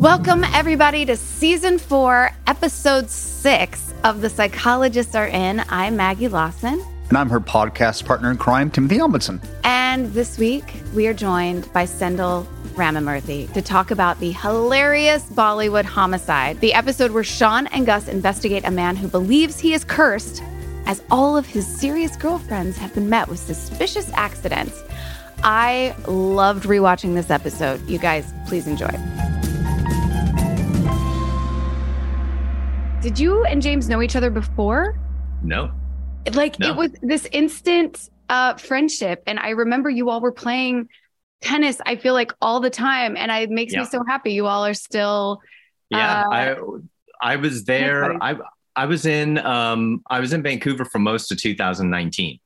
Welcome, everybody, to season four, episode six of The Psychologists Are In. I'm Maggie Lawson. And I'm her podcast partner in crime, Timothy Omundson. And this week, we are joined by Sendhil Ramamurthy to talk about the hilarious Bollywood homicide, the episode where Shawn and Gus investigate a man who believes he is cursed, as all of his serious girlfriends have been met with suspicious accidents. I loved rewatching this episode. You guys, please enjoy. Did you and James know each other before? No. Like No. it was this instant uh friendship and I remember you all were playing tennis I feel like all the time and it makes Yeah. me so happy you all are still Yeah, Uh, I I was there. I I was in um I was in Vancouver for most of 2019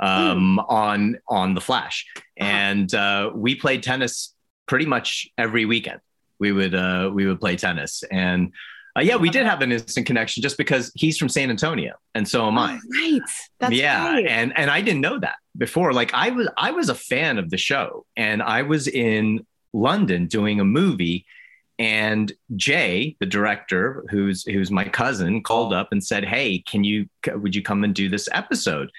um Hmm. on on the Flash, Uh-huh. and uh, we played tennis pretty much every weekend. We would uh, we would play tennis, and uh, yeah, we did have an instant connection just because he's from San Antonio, and so am I. Oh, right. That's yeah right. and and i didn't know that before like i was i was a fan of the show and i was in london doing a movie and jay the director who's who's my cousin called up and said hey can you would you come and do this episode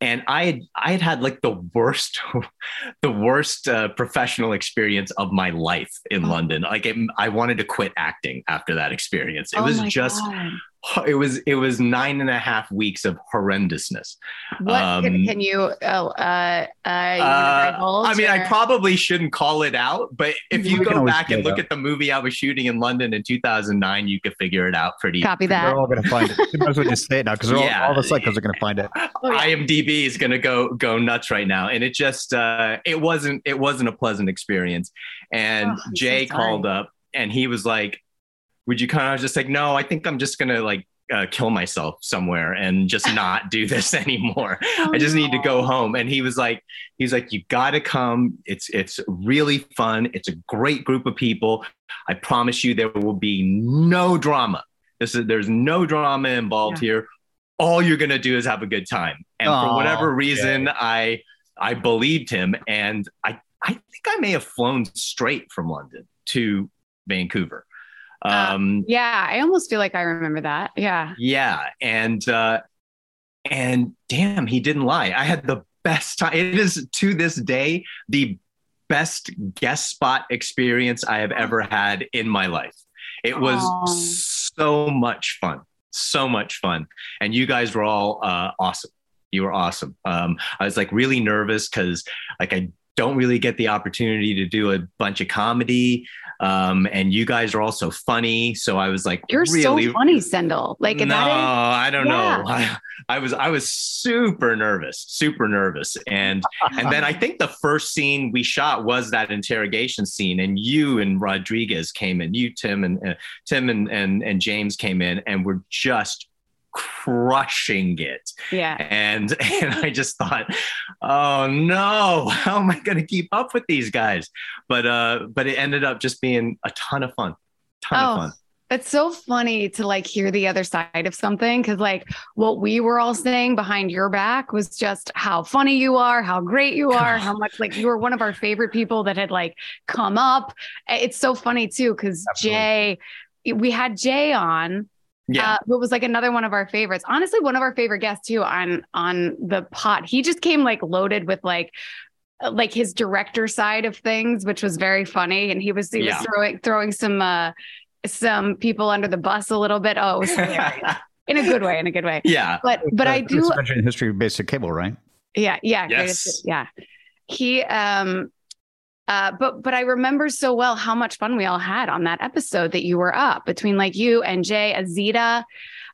and i had i had had like the worst the worst uh, professional experience of my life in Oh. london like it, i wanted to quit acting after that experience it Oh was just God. it was it was nine and a half weeks of horrendousness What can, um, can you oh uh uh, uh, I mean, I probably shouldn't call it out, but if We you go back and look out. at the movie I was shooting in London in 2009, you could figure it out pretty. copy that They're all going to find it. You might as well just say it now because Yeah. all, all the psychos are going to find it. Oh, yeah. IMDb is going to go go nuts right now, and it just uh, it wasn't it wasn't a pleasant experience. And Oh, I'm so Jay called up and he was like, "Would you kind of just like no? I think I'm just gonna like." Uh, kill myself somewhere and just not do this anymore. Oh, I just need to go home. And he was like, he's like, you got to come. It's it's really fun. It's a great group of people. I promise you, there will be no drama. This is there's no drama involved here. All you're gonna do is have a good time. And for whatever reason, I I believed him, and I I think I may have flown straight from London to Vancouver. Uh, Um, yeah I almost feel like I remember that yeah yeah, and uh, and damn, he didn't lie. I had the best time. It is to this day the best guest spot experience I have ever had in my life. It was Aw. so much fun, so much fun, and you guys were all uh, awesome. You were awesome. Um, I was like really nervous because like I don't really get the opportunity to do a bunch of comedy. Um, and you guys are also funny. So I was like, you're really so funny Sendhil like no, that is I don't Yeah. know. I, I was I was super nervous, super nervous, and and then I think the first scene we shot was that interrogation scene, and you and Rodriguez came in, you Tim and uh, Tim and, and and James came in, and were just crushing it, yeah and and I just thought, oh no, how am I going to keep up with these guys? But uh, but it ended up just being a ton of fun, ton Oh, of fun. It's so funny to like hear the other side of something because like what we were all saying behind your back was just how funny you are, how great you are, how much like you were one of our favorite people that had like come up. It's so funny too because Jay, we had Jay on, Yeah. uh, who was like another one of our favorites. Honestly, one of our favorite guests too on on the pot. He just came like loaded with like uh, like his director side of things, which was very funny, and he was he Yeah. was throwing throwing some uh some people under the bus a little bit. Oh, it was in a good way, in a good way. yeah. But but Uh, I do greatest adventure in history of basic cable, right? yeah, yeah, Yes. greatest- yeah. He um uh but but I remember so well how much fun we all had on that episode that you were up between like you and Jay Azita.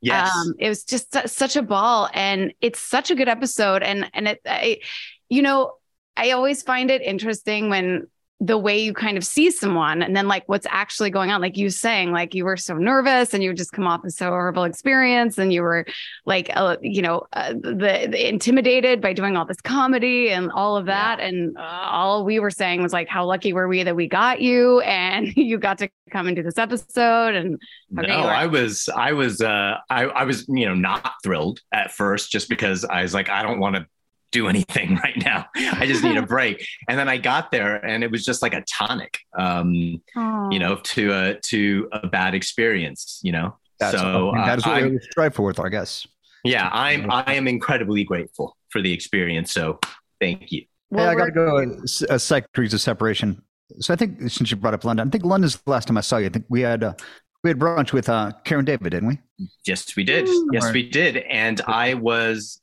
Yes. Um, it was just su- such a ball, and it's such a good episode. And and it, I, you know, I always find it interesting when the way you kind of see someone and then like what's actually going on like you saying like you were so nervous and you just come off as so horrible experience and you were like uh, you know uh, the, the, intimidated by doing all this comedy and all of that yeah. and uh, all we were saying was like how lucky were we that we got you and you got to come into this episode and no i was i was uh I, I was you know not thrilled at first just because i was like i don't want to do anything right now. I just need a break. And then I got there and it was just like a tonic, um, you know, to a, to a bad experience, you know? That's so uh, that is what we strive for with I guess. Yeah, I'm, I am incredibly grateful for the experience. So thank you. Well, hey, I got to go a, a psych degrees of separation. So I think since you brought up London, I think London's the last time I saw you. I think we had uh, we had brunch with uh, Karen David, didn't we? Yes, we did. Yes, we did. And I was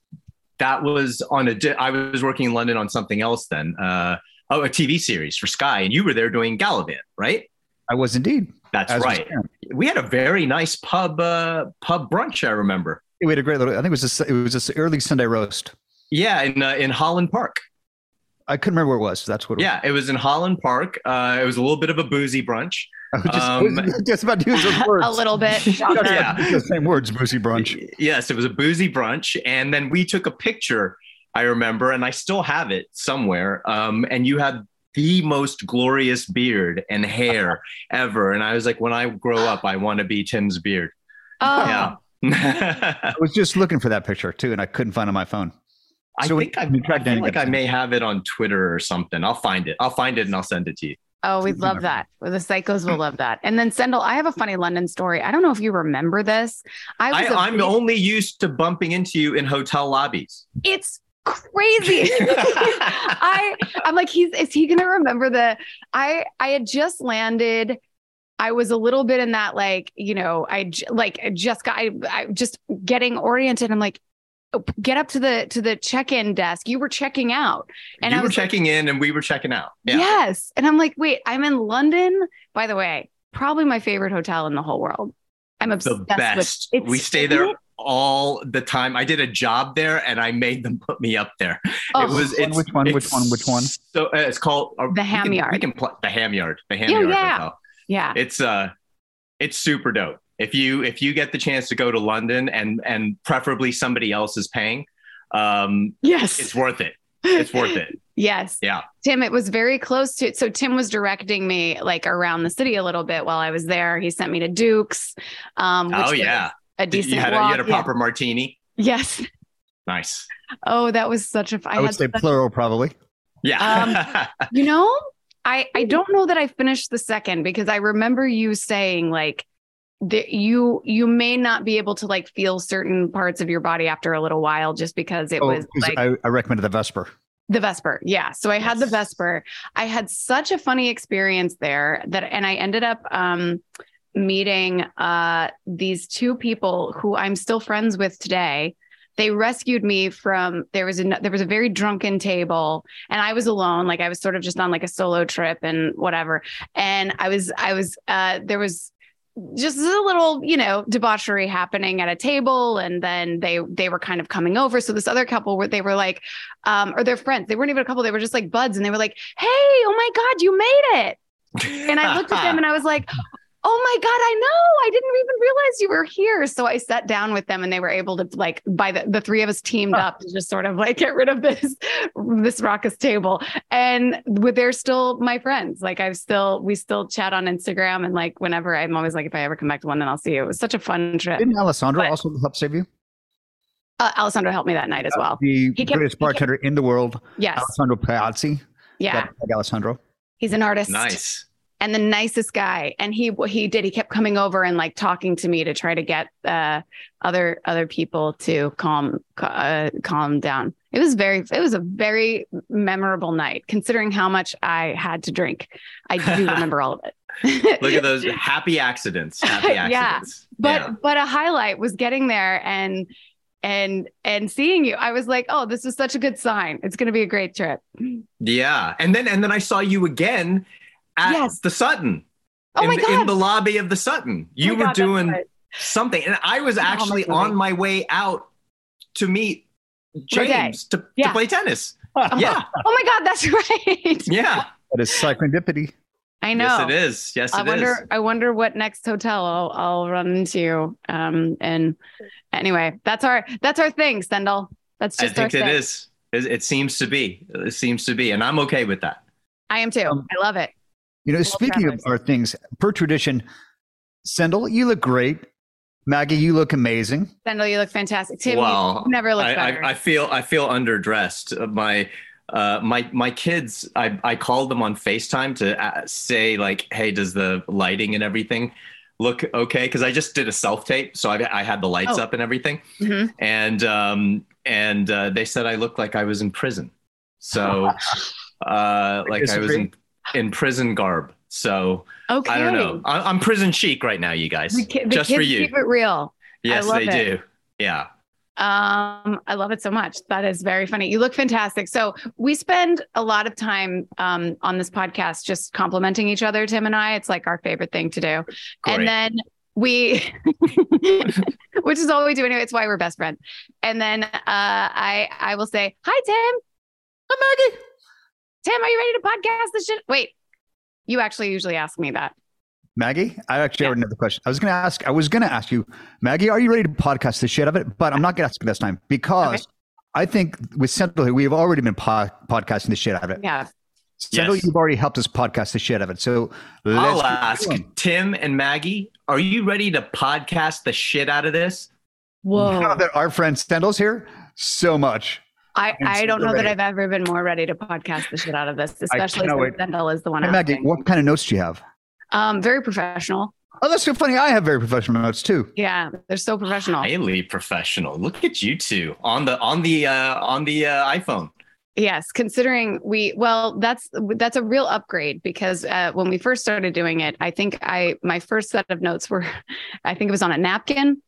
that was on a. Di- I was working in London on something else then. Uh, oh, a TV series for Sky, and you were there doing Galavant, right? I was indeed. That's As right. We had a very nice pub uh, pub brunch. I remember. We had a great little. I think it was a, it was a early Sunday roast. Yeah, in uh, in Holland Park. I couldn't remember where it was. That's what. It yeah, it was in Holland Park. Uh, it was a little bit of a boozy brunch. I was just, um, just about to use those words. a little bit. yeah, the same words, boozy brunch. Yes, it was a boozy brunch, and then we took a picture. I remember, and I still have it somewhere. Um, and you had the most glorious beard and hair ever, and I was like, when I grow up, I want to be Tim's beard. Oh. Yeah. I was just looking for that picture too, and I couldn't find it on my phone. I think I've, I feel like I may have it on Twitter or something. I'll find it. I'll find it and I'll send it to you. Oh, we'd love that. Well, the psychos will love that. And then Sendhil, I have a funny London story. I don't know if you remember this. I was I, am only used to bumping into you in hotel lobbies. It's crazy. I I'm like, he's is he gonna remember the I I had just landed. I was a little bit in that like, you know, I like just got I, I just getting oriented. I'm like, get up to the to the check-in desk. You were checking out. And you I were checking like, in and we were checking out. Yeah. yes. And i'm like wait i'm in london? By the way probably my favorite hotel in the whole world. I'm obsessed the best. with, we stay there all the time. I did a job there and i made them put me up there. Oh. it was it's, which one which one which one? so uh, it's called uh, the ham yard we can, we can pl- the ham yard. The ham yeah, yard yeah. Hotel. yeah. It's uh it's super dope if you if you get the chance to go to London and and preferably somebody else is paying, um, yes, it's worth it. It's worth it. yes. Yeah. Tim, it was very close to. So Tim was directing me like around the city a little bit while I was there. He sent me to Duke's. Um, oh yeah, a decent. You had, a, you had a, proper yeah. martini. Yes. Nice. Oh, that was such a. I, I would say such, plural, probably. Yeah. um, you know, I I don't know that I finished the second because I remember you saying like that you you may not be able to like feel certain parts of your body after a little while just because it oh, was like I, I recommended the Vesper. The Vesper. Yeah. So I yes. had the Vesper. I had such a funny experience there that and I ended up um meeting uh these two people who I'm still friends with today. They rescued me from there was a there was a very drunken table and I was alone like I was sort of just on like a solo trip and whatever and I was I was uh there was just a little, you know, debauchery happening at a table. And then they they were kind of coming over. So this other couple were they were like, um, or their friends, they weren't even a couple, they were just like buds, and they were like, Hey, oh my God, you made it. and I looked at them and I was like, oh my god i know. I didn't even realize you were here. So i sat down with them and they were able to like by the, the three of us teamed up to just sort of like get rid of this this raucous table. And they're still my friends. Like i've still we still chat on instagram and like whenever i'm always like if i ever come back to london i'll see you. It was such a fun trip. Didn't alessandro but, also help save you? Uh, alessandro helped me that night as well. the he greatest kept, bartender kept, in the world yes. Alessandro Palazzi. yeah. Like alessandro. He's an artist. Nice and the nicest guy. And he what he did he kept coming over and like talking to me to try to get uh, other other people to calm uh, calm down. It was very it was a very memorable night considering how much i had to drink. I do remember all of it. Look at those happy accidents happy accidents. Yeah but yeah. but a highlight was getting there and and and seeing you. I was like oh this is such a good sign. It's going to be a great trip. Yeah. And then and then i saw you again at yes. the Sutton. Oh in, my God. in the lobby of the Sutton. Oh you oh were God, doing right. something. And I was actually on my way out to meet James to, yeah. to play tennis. yeah. Oh my God, that's right. Yeah. That is serendipity. I know. Yes, it is. Yes, I it wonder. is. I wonder what next hotel I'll, I'll run into. Um, and anyway, that's our that's our thing, Sendhil. That's I just our think it thing. is. It, it seems to be. It seems to be, and I'm okay with that. I am too. Um, I love it. You know, Well, speaking of our things, per tradition, Sendhil, you look great. Maggie, you look amazing. Sendhil, you look fantastic. Tim, Wow. you never look I, better. I, I feel I feel underdressed. Uh, My uh, my my kids, I I called them on Facetime to uh, say like, hey, does the lighting and everything look okay? Because I just did a self tape, so I I had the lights Oh. up and everything, Mhm. and um and uh, they said I looked like I was in prison. So uh, like I was in in prison garb. So okay. I don't know. I, I'm prison chic right now, you guys. The, ki- the just kids for you. keep it real. yes, they it. do. Yeah. Um, I love it so much. That is very funny. You look fantastic. So we spend a lot of time um, on this podcast just complimenting each other, Tim and I. It's like our favorite thing to do. Great. And then we, which is all we do anyway. It's why we're best friends. And then uh, I I will say, "Hi, Tim. Hi, Maggie. Tim, are you ready to podcast this shit?" Wait, you actually usually ask me that. Maggie, I actually Yeah. already know the question. I was going to ask. I was going to ask you, Maggie, are you ready to podcast the shit of it? But I'm not going to ask you this time because I think with Sendhil here, we've already been po- podcasting the shit out of it. Yeah. Sendhil, Yes. you've already helped us podcast the shit out of it. So I'll let's keep ask going. Tim and Maggie, are you ready to podcast the shit out of this? Whoa. Now that our friend Sendhil's here, so much. I, I'm don't super know that. I've ever been more ready to podcast the shit out of this, especially since wait. Is the one Hey, Maggie, asking. what kind of notes do you have? Um, very professional. Oh, that's so funny. I have very professional notes too. Yeah, they're so professional. Highly professional. Look at you two on the on the uh, on the uh, iPhone. Yes, considering we well, that's that's a real upgrade because uh, when we first started doing it, I think I my first set of notes were, I think it was on a napkin.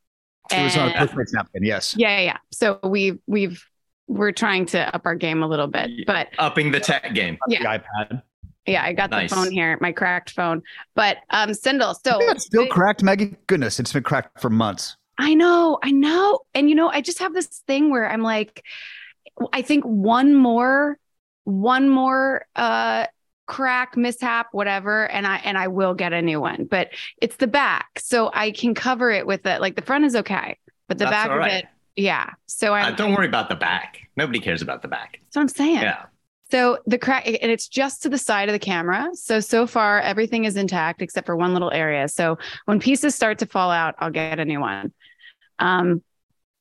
It was on a And- Postmates napkin. Yes. yeah, yeah, yeah. So we we've we're trying to up our game a little bit, but Upping the tech game. Yeah. The iPad. yeah, I got Nice. the phone here, my cracked phone. But um, Sendhil, so Yeah, it's still cracked, Maggie. Goodness, it's been cracked for months. I know, I know. And you know, I just have this thing where I'm like, I think one more, one more uh crack, mishap, whatever, and I and I will get a new one. But it's the back. So I can cover it with it. Like the front is okay, but the That's back all of it, yeah. So I Uh, don't worry about the back. Nobody cares about the back. that's what I'm saying. Yeah. So the crack, and it's just to the side of the camera. So so far everything is intact except for one little area. So when pieces start to fall out, I'll get a new one. Um,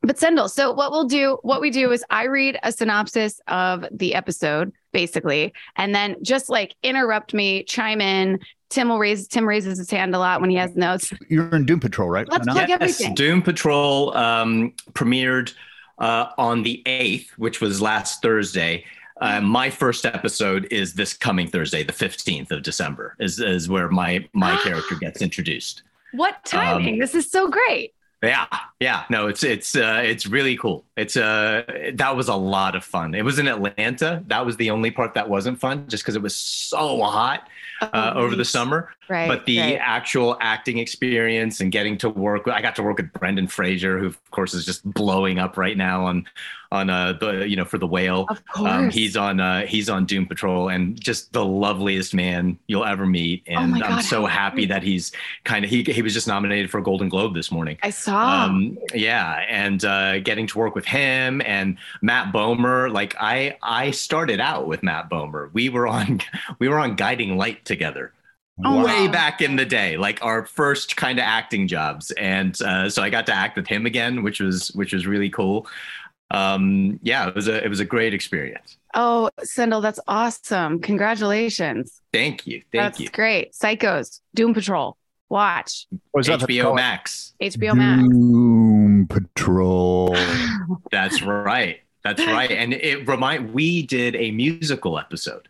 but Sendhil, so what we'll do, what we do is I read a synopsis of the episode, basically, and then just like interrupt me, chime in. Tim will raise Tim raises his hand a lot when he has notes. You're in Doom Patrol, right? Let's Now? plug Yes, everything. Doom Patrol um, premiered uh, on the 8th, which was last Thursday. Uh, my first episode is this coming Thursday, the 15th of December, is, is where my, my character gets introduced. What timing? Um, this is so great. Yeah, yeah, no, it's it's uh, it's really cool. It's uh, that was a lot of fun. It was in Atlanta. That was the only part that wasn't fun, just because it was so hot uh, over the summer. Oh, right, but the right. actual acting experience and getting to work, I got to work with Brendan Fraser, who of course is just blowing up right now on on uh the you know for the whale. of course. Um, he's on uh, he's on Doom Patrol and just the loveliest man you'll ever meet. Oh And I'm so happy that he's kind of he he was just nominated for a Golden Globe this morning. I saw. Um, yeah, and uh, getting to work with him and Matt Bomer. Like I, I started out with Matt Bomer. We were on, we were on Guiding Light together. Oh, Way back in the day, like our first kind of acting jobs, and uh, so I got to act with him again, which was which was really cool. Um, yeah, it was a it was a great experience. oh, Sendhil, that's awesome. Congratulations. Thank you, thank That's you. great. Psychos, Doom Patrol. Watch What was that HBO called? Max. HBO Max. Doom Patrol. That's right. That's right. And it remind we did a musical episode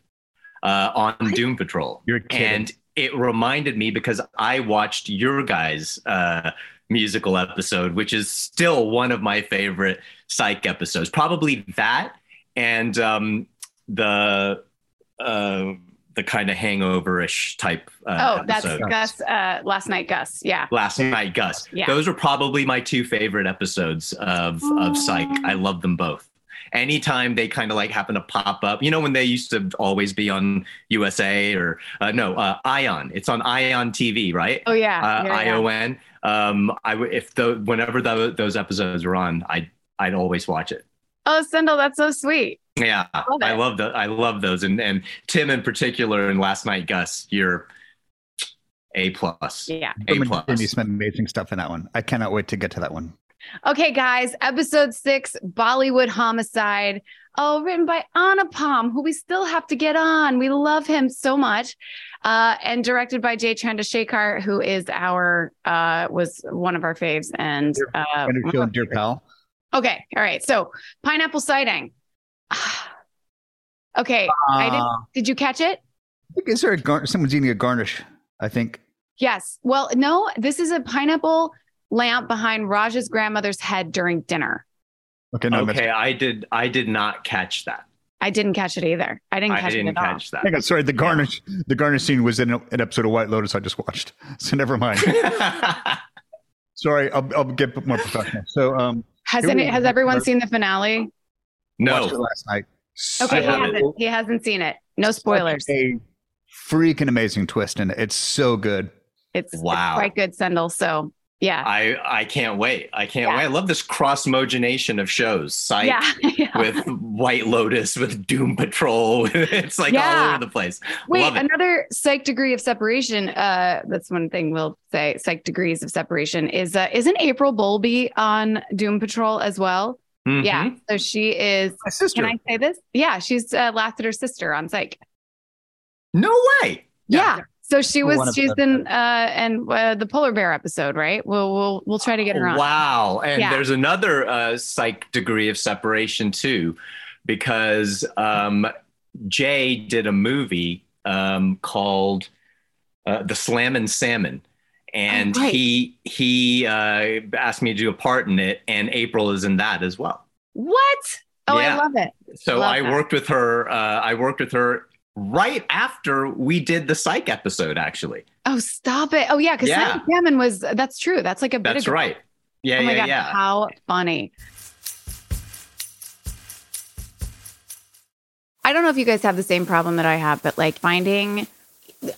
uh, on Doom Patrol. You're kidding. And it reminded me because I watched your guys' uh, musical episode, which is still one of my favorite psych episodes. Probably that and um, the uh, the kind of hangover-ish type. Uh, oh, that's episode. Gus. Uh, last night, Gus. Yeah. Last night, Gus. Yeah. Those are probably my two favorite episodes of of Psych. I love them both. Anytime they kind of like happen to pop up, you know, when they used to always be on USA or uh, no, uh, Ion. It's on Ion TV, right? Oh yeah, uh, yeah, yeah. ION. Um, I w- if the whenever the, those episodes were on, I I'd always watch it. Oh, Sendhil, that's so sweet. Yeah, Love I love the I love those, and and Tim in particular, and last night, Gus, you're a plus. Yeah. A Tim and plus. Jamie some amazing stuff in that one. I cannot wait to get to that one. Okay, guys, episode six, Bollywood Homicide. Oh, written by Anupam, who we still have to get on. We love him so much. Uh, and directed by Jay Chandrasekhar, who is our uh was one of our faves. And uh Friend of the show, dear pal. okay, all right. So pineapple sighting. okay. I didn't Uh, did you catch it? I think is there a gar- someone's eating a garnish? I think. Yes. Well, no, this is a pineapple lamp behind Raj's grandmother's head during dinner. Okay, no, okay, I did I did not catch that. I didn't catch it either. I didn't I catch didn't it at all. that. Hang on, sorry. The garnish, the garnish scene was in an episode of White Lotus I just watched. So never mind. sorry, I'll, I'll get more professional. So, um, Has any, has go. everyone seen the finale? watched it no, last night. Okay, he hasn't. He hasn't seen it. No spoilers. A freaking amazing twist in it. It's so good. It's, it's Wow. quite good, Sendhil. So yeah, I I can't wait. I can't Yeah. wait. I love this cross mogenation of shows. Psych yeah, yeah. with White Lotus, with Doom Patrol. it's like all over the place. Wait, love it. another psych degree of separation. Uh, that's one thing we'll say. Psych degrees of separation is uh, isn't April Bowlby on Doom Patrol as well? Mhm. Yeah, so she is. My sister. Can I say this? Yeah, she's uh, Lassiter's sister on Psych. No way. Yeah. So she was. She's in uh, and uh, the polar bear episode, right? We'll we'll we'll try to get her on. Wow. And Yeah. there's another uh, psych degree of separation too, because um, Jay did a movie um, called uh, The Slammin' Salmon. And Oh, right. he he uh, asked me to do a part in it, and April is in that as well. What? Oh, I love it. So Love I that. worked with her. Uh, I worked with her right after we did the psych episode. Actually, Oh, stop it. Oh, yeah. Because Yeah. Was, that's true. That's like a bit that's ago. right. Yeah, Oh my yeah, God. yeah. How funny. I don't know if you guys have the same problem that I have, but like finding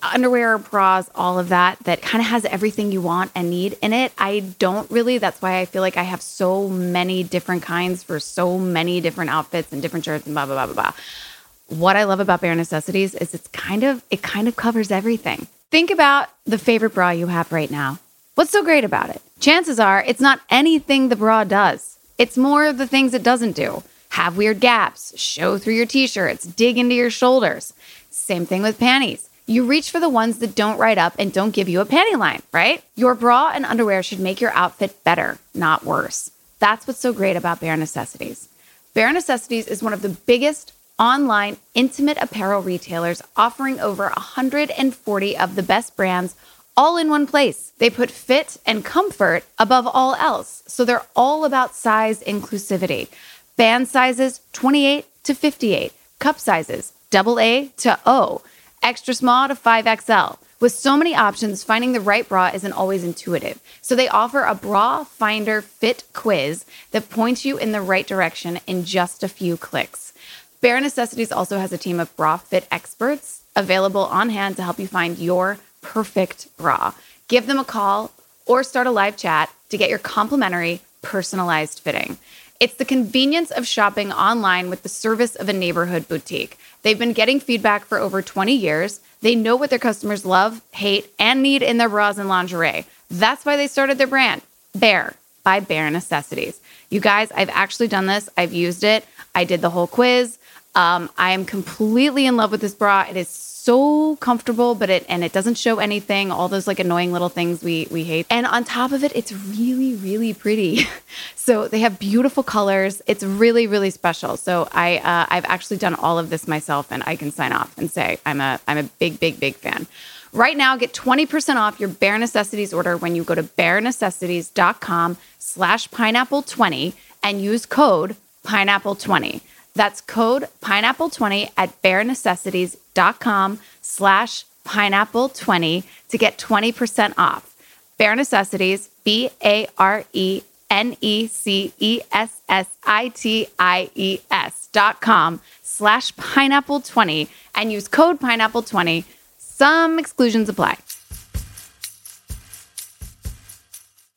underwear, bras, all of that, that kind of has everything you want and need in it. I don't really. That's why I feel like I have so many different kinds for so many different outfits and different shirts and blah, blah, blah, blah, blah. What I love about Bare Necessities is it's kind of, it kind of covers everything. Think about the favorite bra you have right now. What's so great about it? Chances are it's not anything the bra does. It's more of the things it doesn't do. Have weird gaps, show through your t shirts, dig into your shoulders. Same thing with panties. You reach for the ones that don't ride up and don't give you a panty line, right? Your bra and underwear should make your outfit better, not worse. That's what's so great about Bare Necessities. Bare Necessities is one of the biggest online intimate apparel retailers offering over 140 of the best brands all in one place. They put fit and comfort above all else. So they're all about size inclusivity. Band sizes 28 to 58, cup sizes double A to O, extra small to 5XL. With so many options, finding the right bra isn't always intuitive. So they offer a bra finder fit quiz that points you in the right direction in just a few clicks. Bare Necessities also has a team of bra fit experts available on hand to help you find your perfect bra. Give them a call or start a live chat to get your complimentary personalized fitting. It's the convenience of shopping online with the service of a neighborhood boutique. They've been getting feedback for over 20 years. They know what their customers love, hate, and need in their bras and lingerie. That's why they started their brand, Bare by Bare Necessities. You guys, I've actually done this. I've used it. I did the whole quiz. Um, I am completely in love with this bra. It is so comfortable, but it and it doesn't show anything. All those like annoying little things we we hate. And on top of it, it's really really pretty. so they have beautiful colors. It's really really special. So I uh, I've actually done all of this myself, and I can sign off and say I'm a I'm a big big big fan. Right now, get 20% off your Bare Necessities order when you go to barenecessities.com slash pineapple20 and use code pineapple20. That's code pineapple20 at barenecessities.com slash pineapple20 to get 20% off. Bare Necessities, B A R E N E C E S S I T I E S dot com slash pineapple 20 and use code pineapple 20. Some exclusions apply.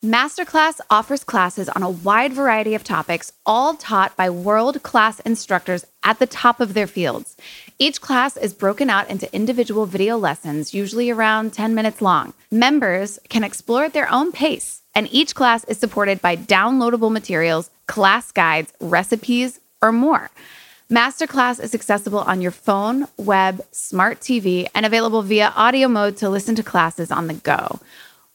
Masterclass offers classes on a wide variety of topics, all taught by world class instructors at the top of their fields. Each class is broken out into individual video lessons, usually around 10 minutes long. Members can explore at their own pace, and each class is supported by downloadable materials, class guides, recipes, or more. Masterclass is accessible on your phone, web, smart TV, and available via audio mode to listen to classes on the go.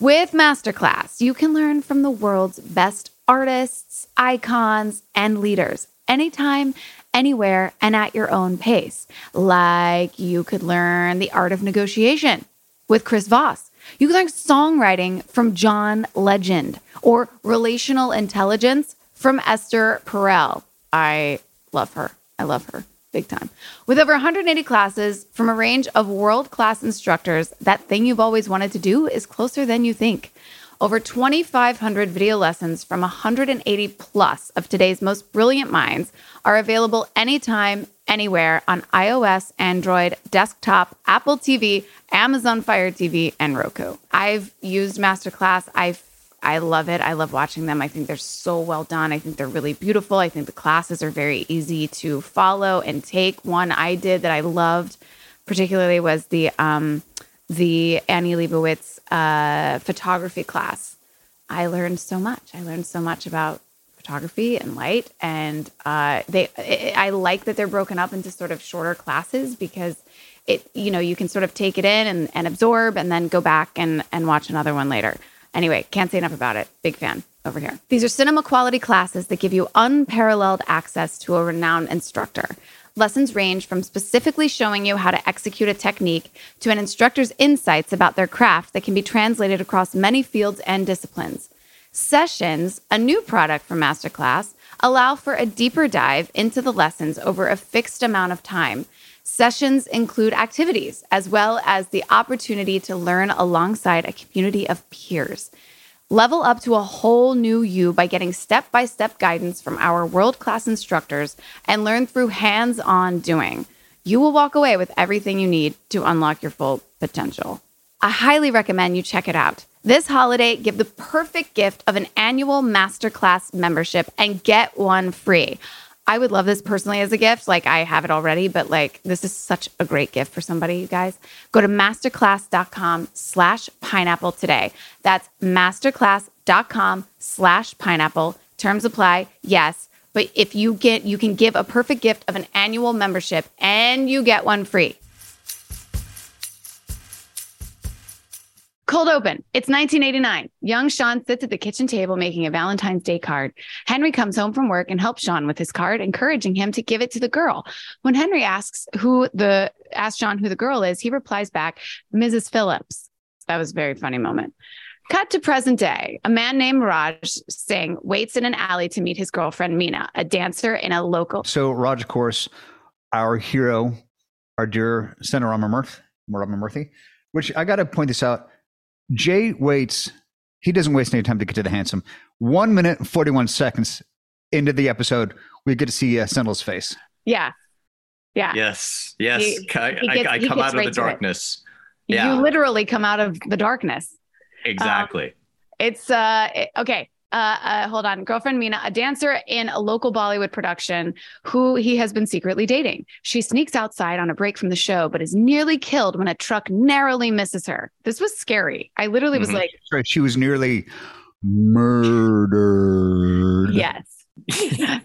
With Masterclass, you can learn from the world's best artists, icons, and leaders anytime, anywhere, and at your own pace. Like you could learn the art of negotiation with Chris Voss. You can learn songwriting from John Legend or relational intelligence from Esther Perel. I love her. I love her big time. With over 180 classes from a range of world class instructors, that thing you've always wanted to do is closer than you think. Over 2,500 video lessons from 180 plus of today's most brilliant minds are available anytime, anywhere on iOS, Android, desktop, Apple TV, Amazon Fire TV, and Roku. I've used Masterclass. I've I love it. I love watching them. I think they're so well done. I think they're really beautiful. I think the classes are very easy to follow and take. One I did that I loved particularly was the um, the Annie Leibovitz uh, photography class. I learned so much. I learned so much about photography and light, and uh, they. I like that they're broken up into sort of shorter classes because it. You know, you can sort of take it in and, and absorb, and then go back and and watch another one later. Anyway, can't say enough about it. Big fan over here. These are cinema quality classes that give you unparalleled access to a renowned instructor. Lessons range from specifically showing you how to execute a technique to an instructor's insights about their craft that can be translated across many fields and disciplines. Sessions, a new product from Masterclass, allow for a deeper dive into the lessons over a fixed amount of time Sessions include activities as well as the opportunity to learn alongside a community of peers. Level up to a whole new you by getting step by step guidance from our world class instructors and learn through hands on doing. You will walk away with everything you need to unlock your full potential. I highly recommend you check it out. This holiday, give the perfect gift of an annual masterclass membership and get one free. I would love this personally as a gift. Like I have it already, but like this is such a great gift for somebody, you guys. Go to masterclass.com slash pineapple today. That's masterclass.com slash pineapple. Terms apply, yes. But if you get, you can give a perfect gift of an annual membership and you get one free. Cold open. It's 1989. Young Shawn sits at the kitchen table making a Valentine's Day card. Henry comes home from work and helps Shawn with his card, encouraging him to give it to the girl. When Henry asks who the asks Shawn who the girl is, he replies back, Mrs. Phillips. That was a very funny moment. Cut to present day. A man named Raj Singh waits in an alley to meet his girlfriend Mina, a dancer in a local. So Raj, of course, our hero, our dear Sendhil Ramamurthy, Ramamurthy, which I got to point this out Jay waits. He doesn't waste any time to get to the handsome. One minute and 41 seconds into the episode, we get to see uh, Sendhil's face. Yeah. Yeah. Yes. Yes. He, I, he gets, I, I come out of the darkness. Yeah. You literally come out of the darkness. Exactly. Um, it's uh it, okay uh, uh, hold on, girlfriend Mina, a dancer in a local Bollywood production who he has been secretly dating. She sneaks outside on a break from the show, but is nearly killed when a truck narrowly misses her. This was scary. I literally was mm-hmm. like. She was nearly murdered. Yes.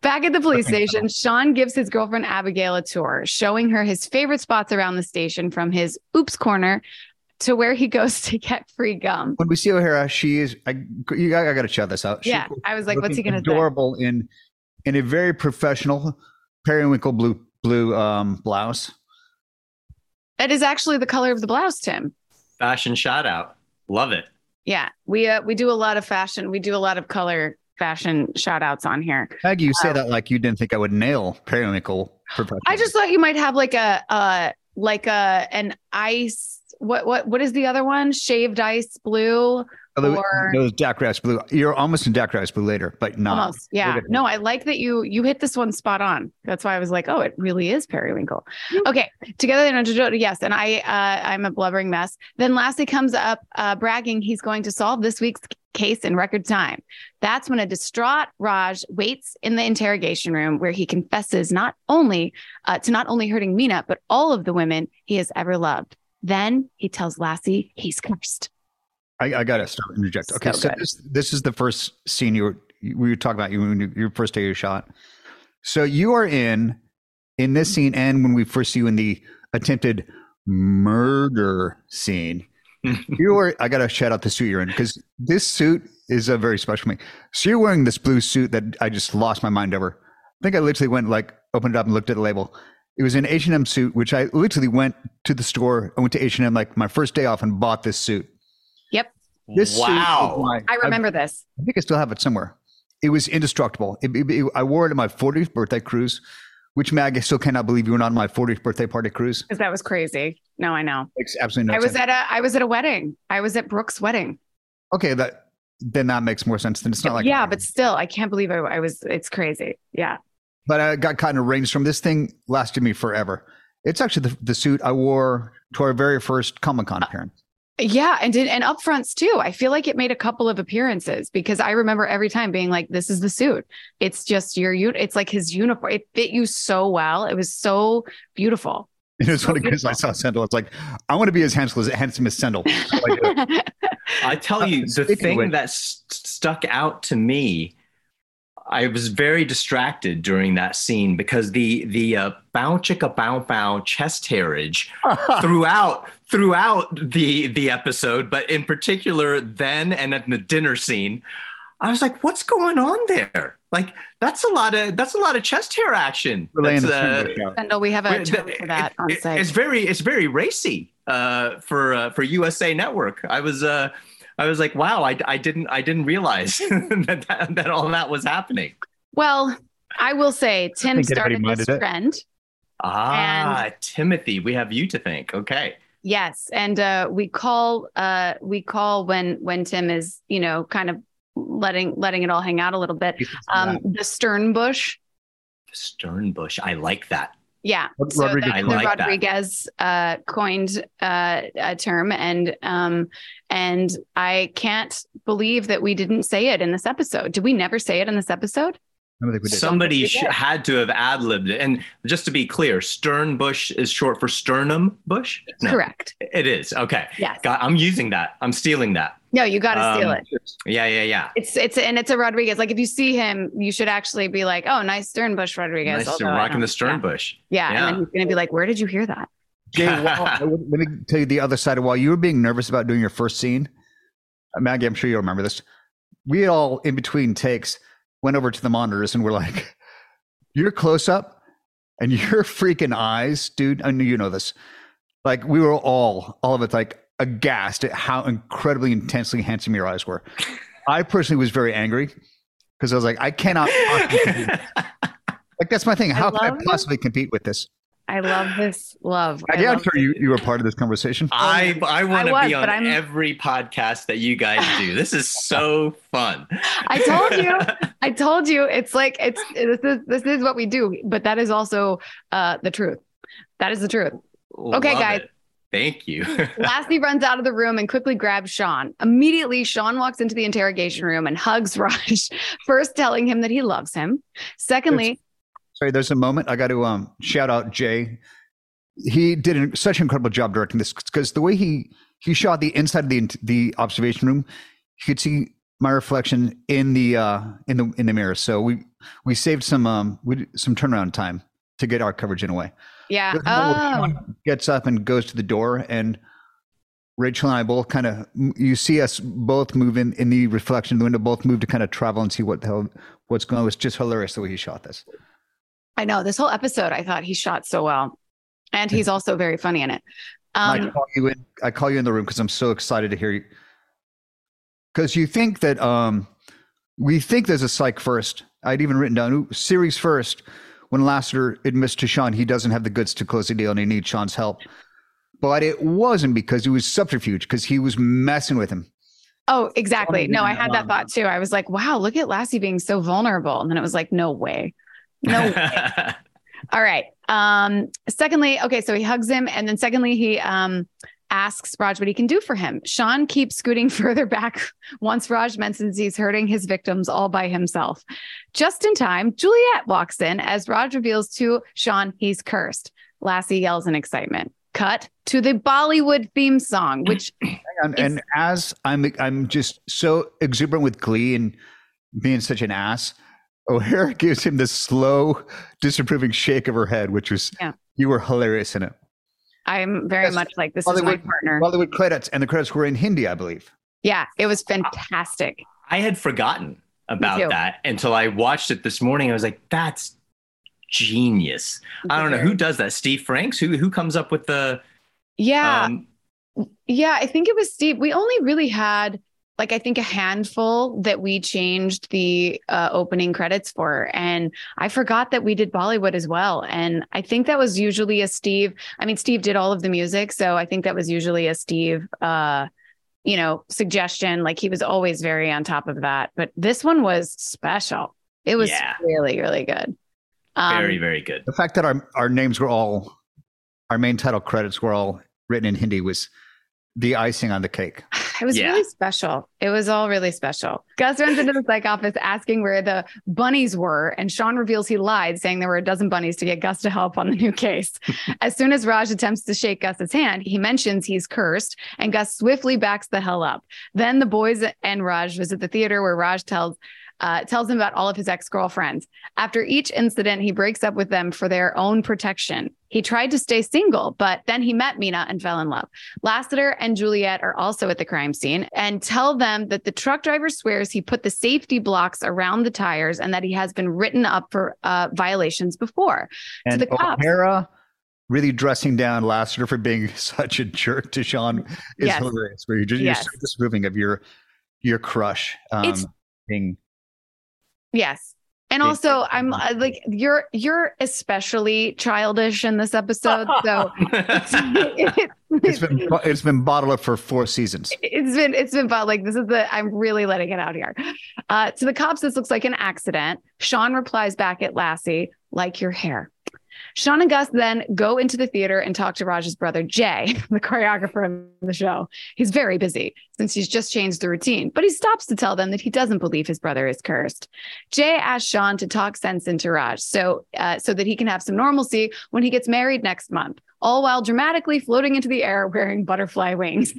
Back at the police station, Shawn gives his girlfriend Abigail a tour, showing her his favorite spots around the station from his oops corner to where he goes to get free gum. When we see O'Hara, she is. I, you, I, got to shout this out. Yeah, I was like, "What's he going to do? Adorable in in a very professional periwinkle blue blue um, blouse. That is actually the color of the blouse, Tim. Fashion shout out. Love it. Yeah, we uh, we do a lot of fashion. We do a lot of color fashion shout outs on here. Maggie, you say uh, that like you didn't think I would nail periwinkle. I just thought you might have like a uh like a an ice what what what is the other one? Shaved ice blue. Or those Rice Blue, you're almost in Dak Rice Blue later, but not. almost yeah. No i like that you you hit this one spot on. That's why i was like oh it really is periwinkle. Okay together they know yes and i uh i'm a blubbering mess. Then lastly comes up uh bragging he's going to solve this week's case in record time. That's when a distraught raj waits in the interrogation room where he confesses not only uh, to not only hurting mina but all of the women he has ever loved then he tells lassie he's cursed I, I gotta start interject. Okay, So so, this this is the first scene you were we were talking about you when you, your first day you shot. So you are in in this scene and when we first see you in the attempted murder scene. you were I gotta shout out the suit you're in because this suit is a very special to me. So you're wearing this blue suit that I just lost my mind over. I think I literally went like opened it up and looked at the label. It was an H and M suit, which I literally went to the store. I went to H and M like my first day off and bought this suit. yep This suit is wow. my- i remember this I think I still have it somewhere. It was indestructible. It, it- it- I wore it at my 40th birthday cruise, which Mag, I still cannot believe you were not on my 40th birthday party cruise. because that was crazy no i know Makes absolutely no I was sense. at a I was at a wedding. I was at Brooke's wedding. okay, that then that makes more sense. Then it's not like yeah, but still, I can't believe I, I was. It's crazy. Yeah, but I got caught in a rainstorm. This thing lasted me forever. It's actually the, the suit I wore to our very first Comic Con uh, appearance. yeah, and did and upfronts too. I feel like it made a couple of appearances because I remember every time being like, "This is the suit. It's just your un. It's like his uniform. It fit you so well. It was so beautiful." It was So funny because I saw Sendhil. It's like I want to be as handsome as handsome as Sendhil. I tell you, uh, the thing that s- stuck out to me, I was very distracted during that scene because the the uh, bow chicka bow bow chest hairage throughout throughout the the episode, but in particular then and at the dinner scene, I was like, "What's going on there?" Like that's a lot of that's a lot of chest hair action. We're That's, uh, string we have a Wait, term for that on it- site. It's very it's very racy uh, for uh, for USA Network. I was uh, I was like, wow, I, I didn't I didn't realize that, that that all that was happening. well, I will say Tim started minded this it. trend. Ah, Timothy, we have you to thank. Okay. Yes, and uh, we call uh, we call when when Tim is you know kind of letting letting it all hang out a little bit. Um, the Stern Bush, Sternbush, I like that. Yeah. So Rodriguez the, the like. Rodriguez uh, coined uh, a term, and um, and I can't believe that we didn't say it in this episode. Did we never say it in this episode? I don't think we did. Somebody sh- had to have ad libbed it. And just to be clear, Stern Bush is short for sternum bush. No, Correct. it is. Okay. Yes. Got, I'm using that. I'm stealing that. No, you got to steal Um, it. Yeah, yeah, yeah. It's it's and it's a Rodriguez. Like if you see him, you should actually be like, "Oh, nice Sternbush Rodriguez." Nice to although I rocking the Sternbush. Yeah, Yeah. and then he's gonna be like, "Where did you hear that?" Jay, while, let me tell you the other side of while you were being nervous about doing your first scene, uh, Maggie, I'm sure you'll remember this. We all, in between takes, went over to the monitors and we're like, "Your close up and your freaking eyes, dude." I knew you know this. Like we were all, all of it, like aghast at how incredibly intensely handsome your eyes were. I personally was very angry because I was like, I cannot. like that's my thing. How can I love- possibly compete with this? I love this love. I Maggie, I'm love sure you, you were part of this conversation. I I want to was, be but on I'm- every podcast that you guys do. This is so fun. I told you. I told you. It's like it's this is this is what we do, but that is also uh the truth. That is the truth. Okay, Love guys. it. Thank you. Lassie runs out of the room and quickly grabs Shawn. Immediately, Shawn walks into the interrogation room and hugs Raj, first telling him that he loves him. Secondly, Sorry, there's a moment I got to um, shout out Jay. He did an, such an incredible job directing this because the way he he shot the inside of the the observation room, you could see my reflection in the uh, in the in the mirror. So we we saved some um we, some turnaround time to get our coverage in a way. yeah. There's a moment where Oh, gets up and goes to the door, and Rachel and I both kind of you see us both move in in the reflection of the window, both move to kind of travel and see what the hell what's going. on. It's just hilarious the way he shot this. I know. This whole episode, I thought he shot so well. And he's also very funny in it. I Um, call you in. I call you in the room because I'm so excited to hear you. Because you think that um, we think there's a psych first. I'd even written down series first when Lassiter admits to Shawn he doesn't have the goods to close the deal and he needs Shawn's help. But it wasn't because it was subterfuge because he was messing with him. Oh, exactly. No, I had that thought too. I was like, wow, look at Lassie being so vulnerable. And then it was like, no way. No way. All right. Um, secondly, okay, so he hugs him, and then secondly, he um asks Raj what he can do for him. Shawn keeps scooting further back once Raj mentions he's hurting his victims all by himself. Just in time, Juliet walks in as Raj reveals to Shawn he's cursed. Lassie yells in excitement. Cut to the Bollywood theme song, which And, It's- and as I'm, I'm just so exuberant with glee and being such an ass. O'Hara gives him this slow, disapproving shake of her head, which was Yeah. you were hilarious in it. I'm very Yes. much like this is my Bollywood- partner. Bollywood credits, and the credits were in Hindi, I believe. Yeah, it was fantastic. I had forgotten about that until I watched it this morning. I was like, that's genius. I don't know who does that. Steve Franks? Who who comes up with the Yeah, um yeah, I think it was Steve. We only really had like I think a handful that we changed the uh, opening credits for, and I forgot that we did Bollywood as well. And I think that was usually a Steve. I mean, Steve did all of the music, so I think that was usually a Steve. Uh, you know, suggestion. Like he was always very on top of that. But this one was special. It was Yeah. really, really good. Um, very, very good. The fact that our, our names were all, our main title credits were all written in Hindi was the icing on the cake. It was Yeah. really special. It was all really special. Gus runs into the psych office asking where the bunnies were, and Shawn reveals he lied, saying there were a dozen bunnies to get Gus to help on the new case. as soon as Raj attempts to shake Gus's hand, he mentions he's cursed, and Gus swiftly backs the hell up. Then the boys and Raj visit the theater where Raj tells uh, tells him about all of his ex girlfriends. After each incident, he breaks up with them for their own protection. He tried to stay single, but then he met Mina and fell in love. Lassiter and Juliet are also at the crime scene and tell them that the truck driver swears he put the safety blocks around the tires and that he has been written up for uh, violations before. And the cops. O'Hara really dressing down Lassiter for being such a jerk to Shawn is Yes. hilarious. Where you're just Yes. you're so disapproving of your your crush um, It's- being Yes. And Big also, thing. I'm uh, like you're you're especially childish in this episode, so it's, it's been it's been bottled up for four seasons. it's been it's been fun. Like this is the I'm really letting it out here. Uh, to the cops, this looks like an accident. Shawn replies back at Lassie, like your hair. Shawn and Gus then go into the theater and talk to Raj's brother Jay, the choreographer of the show. He's very busy since he's just changed the routine, but he stops to tell them that he doesn't believe his brother is cursed. Jay asks Shawn to talk sense into Raj, so uh, so that he can have some normalcy when he gets married next month, all while dramatically floating into the air wearing butterfly wings.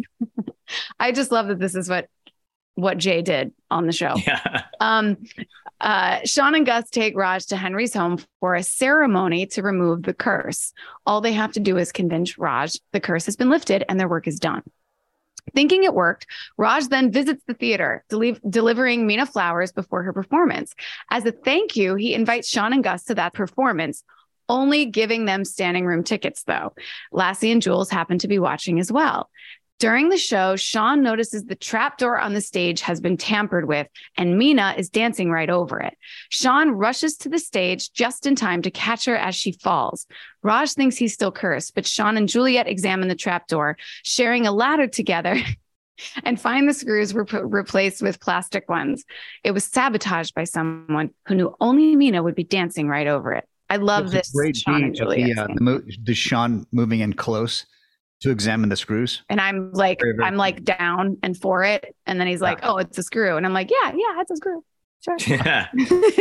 I just love that this is what what Jay did on the show. yeah. Um, uh, Shawn and Gus take Raj to Henry's home for a ceremony to remove the curse. All they have to do is convince Raj the curse has been lifted and their work is done. Thinking it worked, Raj then visits the theater, deli- delivering Mina flowers before her performance. As a thank you, he invites Shawn and Gus to that performance, only giving them standing room tickets, though. Lassie and Jules happen to be watching as well. During the show, Shawn notices the trapdoor on the stage has been tampered with, and Mina is dancing right over it. Shawn rushes to the stage just in time to catch her as she falls. Raj thinks he's still cursed, but Shawn and Juliet examine the trapdoor, sharing a ladder together. And find the screws were put, replaced with plastic ones. It was sabotaged by someone who knew only Mina would be dancing right over it. I love this great Shawn and Juliet. the, uh, the, mo- the Shawn moving in close to examine the screws. And I'm like, Very, very I'm like down and for it. And then he's like, oh, it's a screw. And I'm like, yeah, yeah, it's a screw. Sure. Yeah.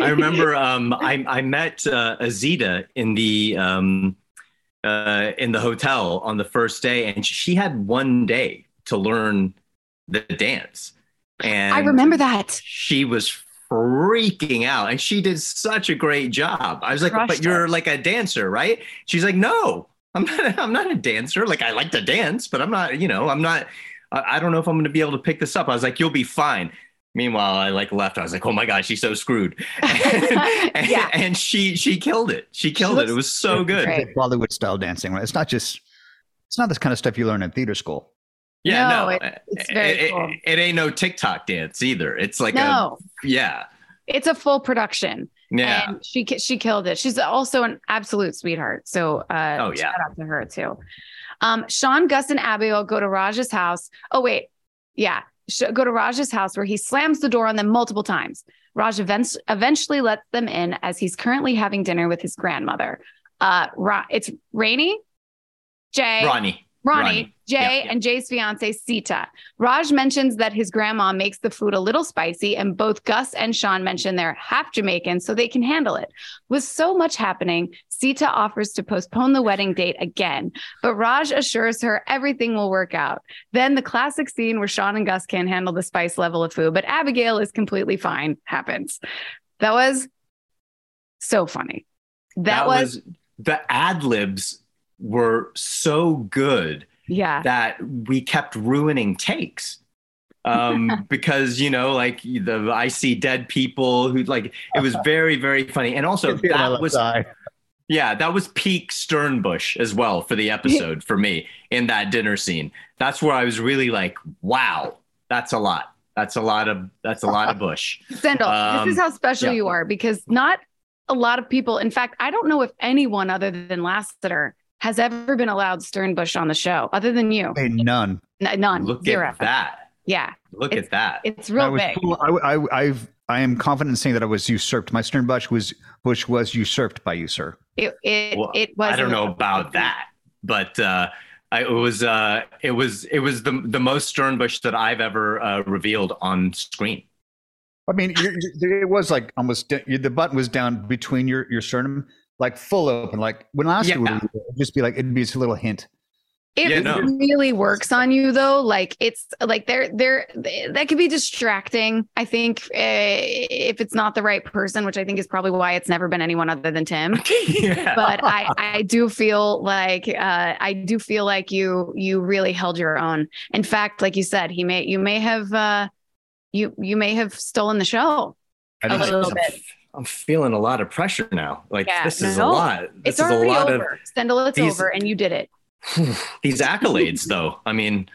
I remember um, I, I met uh, Azita in the um, uh, in the hotel on the first day, and she had one day to learn the dance. And I remember that. she was freaking out, and she did such a great job. I was like, Crushed "But you're like a dancer, right?" She's like, "No, I'm not. I'm not a dancer. Like I like to dance, but I'm not. You know, I'm not. I I don't know if I'm going to be able to pick this up." I was like, "You'll be fine." Meanwhile, I like left. I was like, "Oh my god, she's so screwed," and, Yeah. and she she killed it. She killed it. looks It was so good. great. Bollywood style dancing. Right? It's not just. It's not this kind of stuff you learn in theater school. Yeah, No, no, it- it's very it, it- it ain't no TikTok dance either. It's like no, a yeah, it's a full production. Yeah. And she she killed it. She's also an absolute sweetheart. So uh Oh, yeah. shout out to her too. Um, Shawn, Gus, and Abigail go to Raj's house. Oh, wait. Yeah. go to Raj's house where he slams the door on them multiple times. Raj events- eventually lets them in as he's currently having dinner with his grandmother. Uh, Ra- it's Rainy, Jay, Ronnie. Ronnie, Ronnie. Jay, Yeah, and Jay's fiance, Sita. Raj mentions that his grandma makes the food a little spicy, and both Gus and Shawn mention they're half Jamaican, so they can handle it. With so much happening, Sita offers to postpone the wedding date again, but Raj assures her everything will work out. Then the classic scene where Shawn and Gus can't handle the spice level of food, but Abigail is completely fine happens. That was so funny. That, was, the ad libs were so good yeah. that we kept ruining takes. Um, because you know, like the I see dead people who like it was very, very funny. And also that was yeah, that was peak Sternbush as well for the episode for me in that dinner scene. That's where I was really like, wow, that's a lot. That's a lot of that's a lot of Bush. Sendhil, this Um, is how special yeah. you are because not a lot of people, in fact, I don't know if anyone other than Lassiter has ever been allowed Sternbush on the show other than you. Hey, none. N- none. Look Zero. at that. Yeah. Look It's- at that. It's I real was big. I, I, I've, I am confident in saying that I was usurped. My Stern Bush was Bush was usurped by you, sir. It, it, Well, it was. I don't know about that, but uh, I, it was uh, it was it was the the most Sternbush that I've ever uh, revealed on screen. I mean, you're, you're- it was like almost the button was down between your your sternum, like full open. Like when last year, Yeah. would just be like it'd be just a little hint. It Yeah, no. really works on you though. Like it's like they're they're that could be distracting. I think uh, if it's not the right person, which I think is probably why it's never been anyone other than Tim. yeah. but I, I do feel like uh, I do feel like you you really held your own. In fact, like you said, he may you may have uh, you you may have stolen the show. I A little bit. I'm feeling a lot of pressure now. Like Yeah, this is no, a lot. This It's is a already lot over. Sendhil, it's these- over, and you did it. these accolades, though. I mean,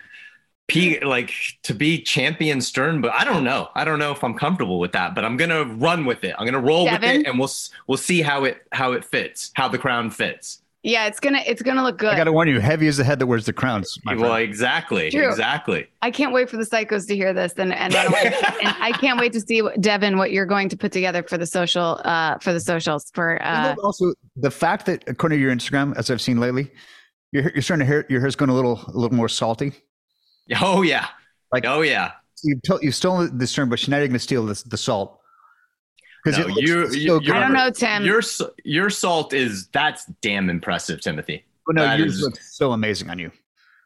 P like to be champion Stern, but I don't know. I don't know if I'm comfortable with that. But I'm gonna run with it. I'm gonna roll with it, and we'll we'll see how it how it fits, how the crown fits. Yeah, it's gonna it's gonna look good. I got to warn you, heavy is the head that wears the crowns. My well, friend. exactly, True. exactly. I can't wait for the psychos to hear this, and and, and I can't wait to see what, Devin what you're going to put together for the social uh for the socials for uh also the fact that according to your Instagram, as I've seen lately, your you're starting to hear your hair's going a little a little more salty. Oh yeah, Like- oh yeah. You've told you've stolen the term, but now you're going to steal the, the salt. No, you- so you- I don't know Tim. Your your salt is that's damn impressive, Timothy. But no, that yours is- looks so amazing on you.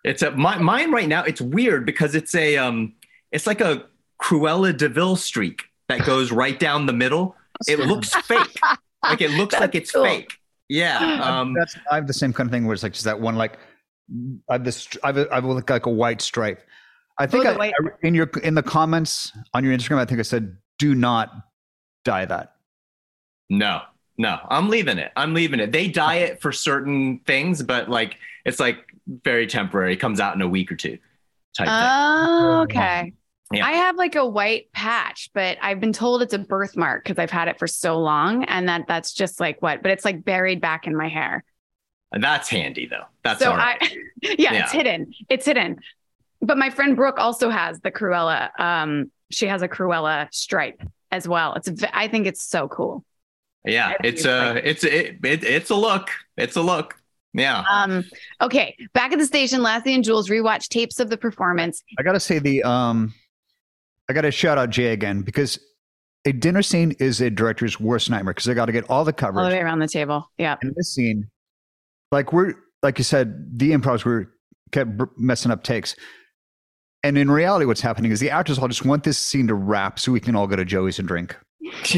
It's a my, mine right now. It's weird because it's a um, it's like a Cruella de Vil streak that goes right down the middle. It looks fake. Like it looks like it's cool. fake. Yeah. Um, That's I have the same kind of thing where it's like just that one like I have this I have, a, I have like, like a white stripe. I think the I, I- in your in the comments on your Instagram, I think I said do not dye that. no, no, I'm leaving it. I'm leaving it. They dye it for certain things, but like it's like very temporary. It comes out in a week or two. Type thing. Oh, okay. Yeah. I have like a white patch, but I've been told it's a birthmark because I've had it for so long, and that that's just like what, but it's like buried back in my hair. That's handy though. That's so all right. I, yeah, it's hidden. It's hidden. But my friend Brooke also has the Cruella. Um, she has a Cruella stripe as well. It's, I think it's so cool. yeah, I think it's it's a it's it, it it's a look. It's a look. Yeah. Um, okay, back at the station, Lassie and Jules rewatch tapes of the performance. I gotta say the um, I gotta shout out Jay again because a dinner scene is a director's worst nightmare because they got to get all the all the coverage. way around the table. Yeah. in this scene, like we're like you said, the improvs were kept messing up takes. And in reality, what's happening is the actors all just want this scene to wrap so we can all go to Joey's and drink.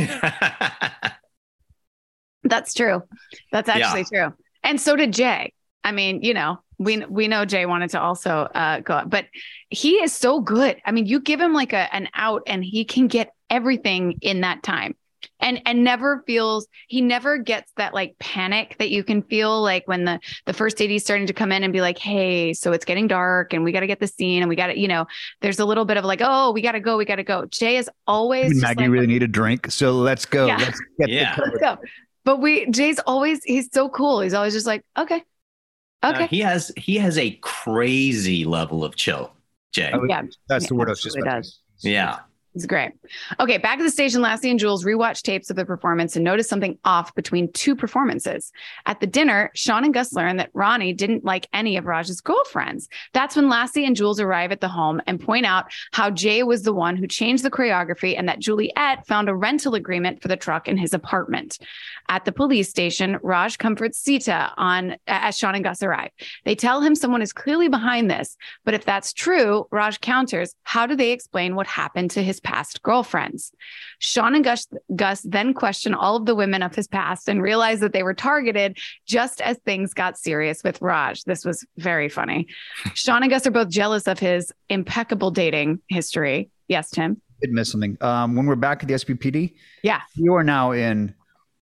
That's true. That's Yeah. actually true. And so did Jay. I mean, you know, we we know Jay wanted to also uh, go, out, but he is so good. I mean, you give him like a an out, and he can get everything in that time, and and never feels he never gets that like panic that you can feel like when the the first AD is starting to come in and be like, hey, so it's getting dark, and we got to get the scene, and we got to, you know, there's a little bit of like, oh, we got to go, we got to go. Jay is always just Maggie like, really need a drink, so let's go. Yeah. Let's get Yeah. the let's go. But we Jay's always he's so cool. He's always just like, okay. No, Okay. he has he has a crazy level of chill. Jay. I would- Yeah. That's the word I was just about does. Yeah. It's great. Okay, back at the station, Lassie and Jules rewatch tapes of the performance and notice something off between two performances. At the dinner, Shawn and Gus learn that Ronnie didn't like any of Raj's girlfriends. That's when Lassie and Jules arrive at the home and point out how Jay was the one who changed the choreography and that Juliet found a rental agreement for the truck in his apartment. At the police station, Raj comforts Sita on as Shawn and Gus arrive. They tell him someone is clearly behind this, but if that's true, Raj counters, how do they explain what happened to his past girlfriends? Shawn and Gus, Gus then question all of the women of his past and realize that they were targeted just as things got serious with Raj. This was very funny. Shawn and Gus are both jealous of his impeccable dating history. Yes, Tim. did miss something. Um, when we're back at the SPPD, Yeah. you are now in.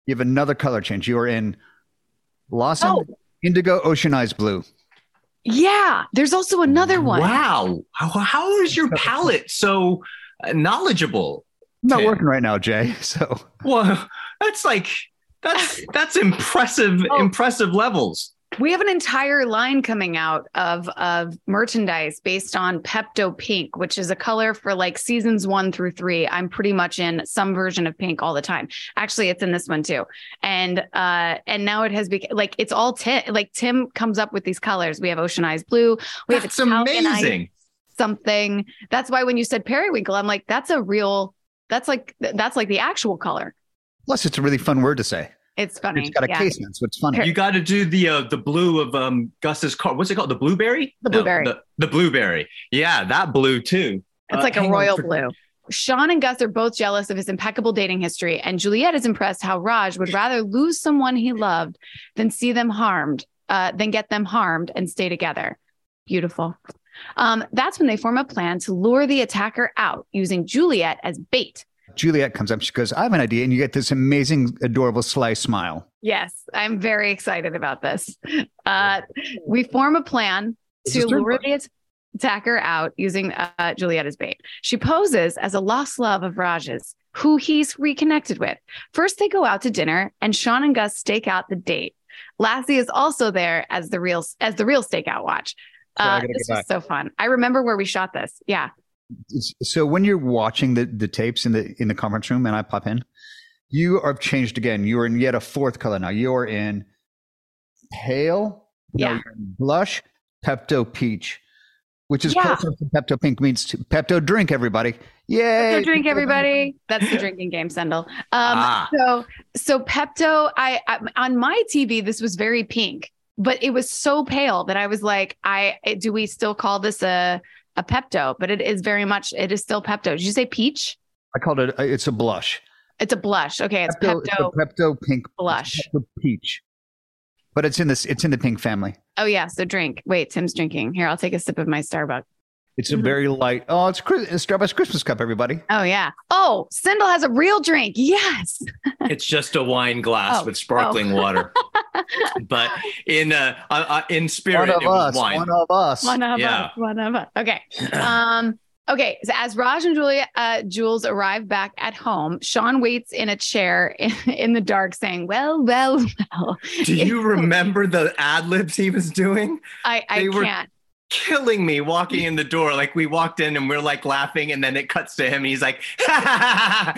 You have another color change. You are in Lawson, Oh. Indigo, Ocean Eyes Blue. Yeah. There's also another one. Wow. How, how is your palette so knowledgeable? I'm not Tim. working right now, Jay. So Well, that's like that's that's impressive Oh. impressive levels. We have an entire line coming out of of merchandise based on Pepto Pink, which is a color for like seasons one through three. I'm pretty much in some version of pink all the time. Actually, it's in this one too. And uh and now it has become like it's all Tim. Like Tim comes up with these colors. We have ocean eyes blue. We have That's Italian eyes amazing. Something. That's why when you said periwinkle, I'm like, that's a real. That's like that's like the actual color. plus, it's a really fun word to say. It's funny. It's got a yeah. case on it, so it's funny. You got to do the uh, the blue of um Gus's car. What's it called? The blueberry. The blueberry. the, the blueberry. Yeah, that blue too. It's Uh, like a royal for- blue. Shawn and Gus are both jealous of his impeccable dating history, and Juliet is impressed how Raj would rather lose someone he loved than see them harmed, uh, than get them harmed and stay together. Beautiful. Um, that's when they form a plan to lure the attacker out using Juliet as bait. Juliet comes up. She goes, "I have an idea," and you get this amazing, adorable, sly smile. Yes, I'm very excited about this. Uh, we form a plan This to lure the attacker out using uh, Juliet as bait. She poses as a lost love of Raj's, who he's reconnected with. First, they go out to dinner, and Shawn and Gus stake out the date. Lassie is also there as the real as the real stakeout watch. Uh, this was so fun. I remember where we shot this. Yeah. So when you're watching the the tapes in the in the conference room, and I pop in, you are changed again. You are in yet a fourth color now. You are in pale. Yeah. you're blush, Pepto peach, which is Yeah. closer to Pepto pink means to Pepto drink. Everybody, yay! So drink, everybody. That's the drinking game, Sendhil. Um, Ah. So, so Pepto, I, I on my TV, this was very pink, but it was so pale that I was like, I eh, do we still call this a a Pepto? But it is very much, it is still Pepto. Did you say peach? I called it. It's a blush. It's a blush. Okay, it's Pepto, Pepto, it's a Pepto pink blush. Pepto peach, but it's in this. It's in the pink family. Oh yeah, so drink. Wait, Tim's drinking. Here, I'll take a sip of my Starbucks. It's a Mhm. very light. Oh, it's, Chris- it's Starbucks Christmas cup. Everybody. Oh yeah. Oh, Sendhil has a real drink. Yes. It's just a wine glass Oh, with sparkling water. But in uh, uh, uh, in spirit, One of it was us. wine. One of us. One of Yeah. us. One of us. Okay. Um, okay. So as Raj and Julia, uh, Jules arrive back at home, Shawn waits in a chair in, in the dark, saying, "Well, well, well." Do you remember the ad libs he was doing? I, I They can't. Killing me walking in the door. Like we walked in and we're like laughing, and then it cuts to him. He's like, I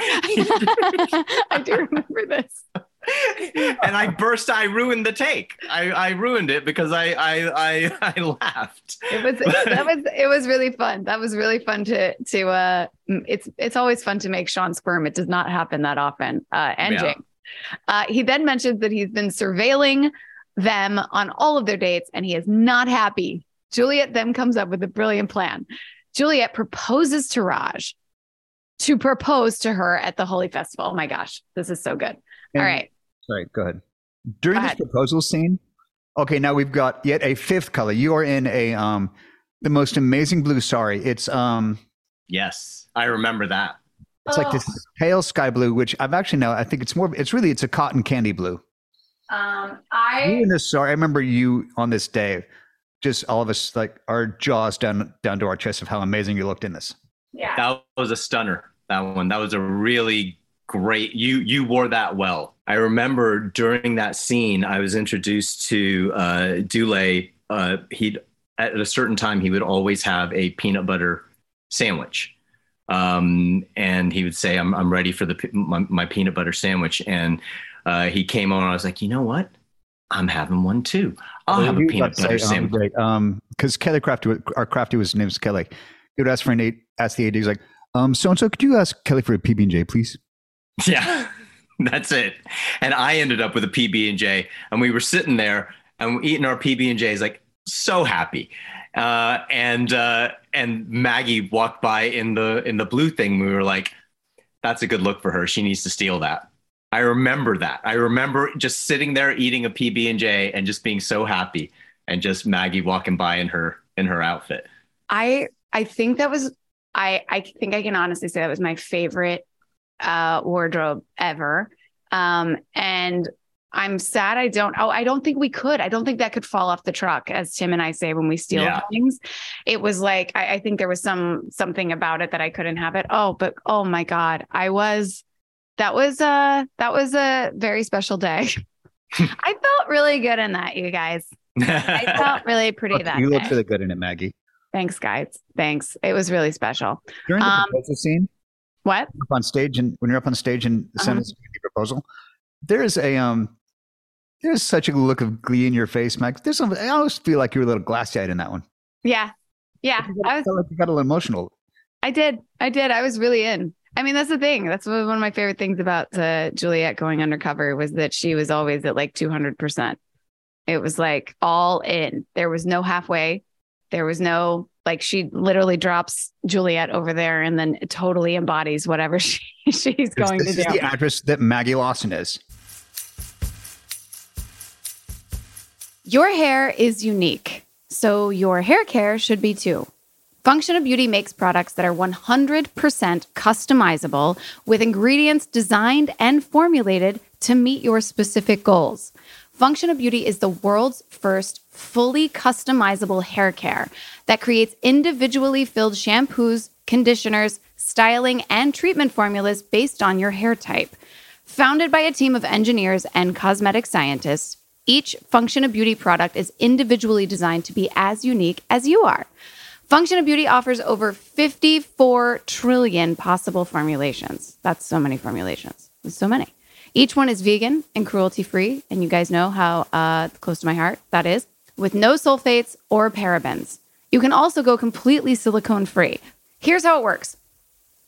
do remember this. and I burst. I ruined the take. I, I ruined it because I I I, I laughed. It was that was it was really fun. That was really fun to to uh it's it's always fun to make Shawn squirm. It does not happen that often. Uh and Yeah. Uh he then mentions that he's been surveilling them on all of their dates and he is not happy. Juliet then comes up with a brilliant plan. Juliet proposes to Raj to propose to her at the Holi Festival. Oh my gosh, this is so good. And- all right. Sorry, go ahead. During Go this ahead. proposal scene, okay, now we've got yet a fifth color. You are in a um the most amazing blue. Sorry, it's um Yes, I remember that. it's like this pale sky blue, which I've actually now I think it's more. It's really it's a cotton candy blue. Um You I in this sorry, I remember you on this day. Just all of us like our jaws down down to our chest of how amazing you looked in this. yeah. That was a stunner. That one. That was a really great. You you wore that well. I remember during that scene, I was introduced to uh, Dulé. Uh, he'd at a certain time, he would always have a peanut butter sandwich. Um, and he would say, I'm, I'm ready for the, my, my peanut butter sandwich. And uh, he came on, I was like, you know what? I'm having one too. I'll have a peanut butter say, sandwich. Um. Um, because Kelly Crafty, our Crafty was name's Kelly. He would ask for an eight, ask the AD, he's like, um, so and so, could you ask Kelly for a PB and J, please? Yeah, that's it. And I ended up with a PB and J, and we were sitting there and eating our PB and J's, like so happy. Uh, and uh, and Maggie walked by in the in the blue thing. We were like, "That's a good look for her. She needs to steal that." I remember that. I remember just sitting there eating a PB and J and just being so happy, and just Maggie walking by in her in her outfit. I I think that was I I think I can honestly say that was my favorite uh wardrobe ever. Um and I'm sad I don't oh I don't think we could. I don't think that could fall off the truck as Tim and I say when we steal Yeah. things. It was like I, I think there was some something about it that I couldn't have it. Oh, but oh my God. I was that was uh that was a very special day. I felt really good in that, you guys. I felt really pretty Look, that you day. look really good in it, Maggie. Thanks, guys. Thanks. It was really special. During the Um, proposal scene, What? up on stage, and when you're up on stage and Uh-huh. send us the proposal, there's a um, there's such a look of glee in your face, Mag. There's some. I always feel like you were a little glassy eyed in that one. Yeah. Yeah. I was felt like you got a little emotional. I did. I did. I was really in. I mean, that's the thing. That's one one of my favorite things about uh, Juliet going undercover was that she was always at like 200%. It was like all in. There was no halfway. There was no, like, she literally drops Juliet over there and then totally embodies whatever she, she's going this to is do. the actress that Maggie Lawson is. Your hair is unique, so your hair care should be too. Function of Beauty makes products that are 100% customizable with ingredients designed and formulated to meet your specific goals. Function of Beauty is the world's first fully customizable hair care that creates individually filled shampoos, conditioners, styling, and treatment formulas based on your hair type. Founded by a team of engineers and cosmetic scientists, each Function of Beauty product is individually designed to be as unique as you are. Function of Beauty offers over 54 trillion possible formulations. That's so many formulations. That's so many. Each one is vegan and cruelty free. And you guys know how uh, close to my heart that is, with no sulfates or parabens. You can also go completely silicone free. Here's how it works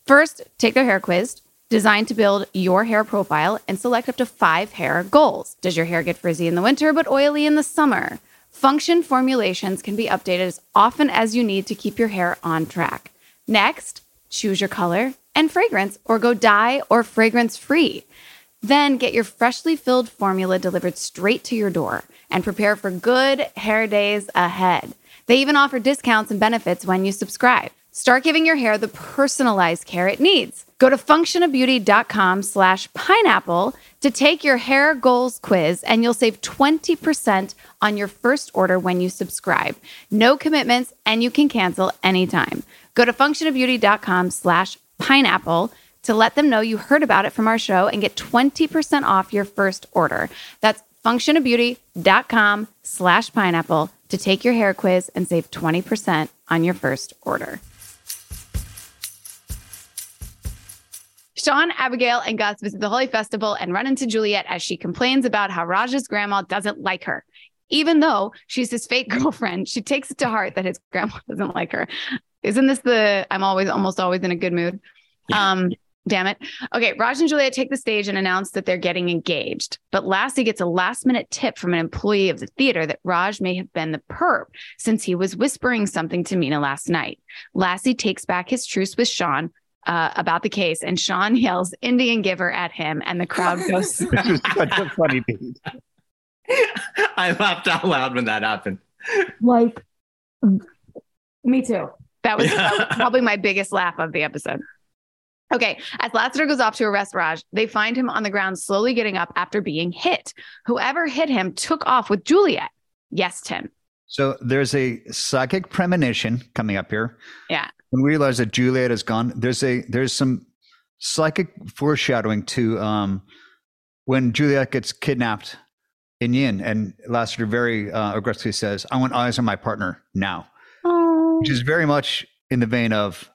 First, take their hair quiz, designed to build your hair profile and select up to five hair goals. Does your hair get frizzy in the winter but oily in the summer? Function formulations can be updated as often as you need to keep your hair on track. Next, choose your color and fragrance or go dye or fragrance free. Then get your freshly filled formula delivered straight to your door and prepare for good hair days ahead. They even offer discounts and benefits when you subscribe. Start giving your hair the personalized care it needs. Go to functionofbeauty.com slash pineapple to take your hair goals quiz and you'll save 20% on your first order when you subscribe. No commitments and you can cancel anytime. Go to functionofbeauty.com slash pineapple to let them know you heard about it from our show and get 20% off your first order. That's functionofbeauty.com slash pineapple to take your hair quiz and save 20% on your first order. Shawn, Abigail, and Gus visit the Holi Festival and run into Juliet as she complains about how Raj's grandma doesn't like her. Even though she's his fake girlfriend, she takes it to heart that his grandma doesn't like her. Isn't this the I'm always almost always in a good mood? Um, damn it. Okay, Raj and Juliet take the stage and announce that they're getting engaged. But Lassie gets a last minute tip from an employee of the theater that Raj may have been the perp since he was whispering something to Mina last night. Lassie takes back his truce with Shawn uh, about the case, and Shawn yells Indian giver at him, and the crowd goes. This was such a funny beat. I laughed out loud when that happened. like, me too. That was, that was Yeah. probably my biggest laugh of the episode. Okay, as Lassiter goes off to arrest Raj, they find him on the ground slowly getting up after being hit. Whoever hit him took off with Juliet. Yes, Tim. So there's a psychic premonition coming up here. Yeah. When we realize that Juliet is gone, there's a there's some psychic foreshadowing to um when Juliet gets kidnapped in Yin, and Lassiter very uh, aggressively says, "I want eyes on my partner now," Oh, which is very much in the vein of,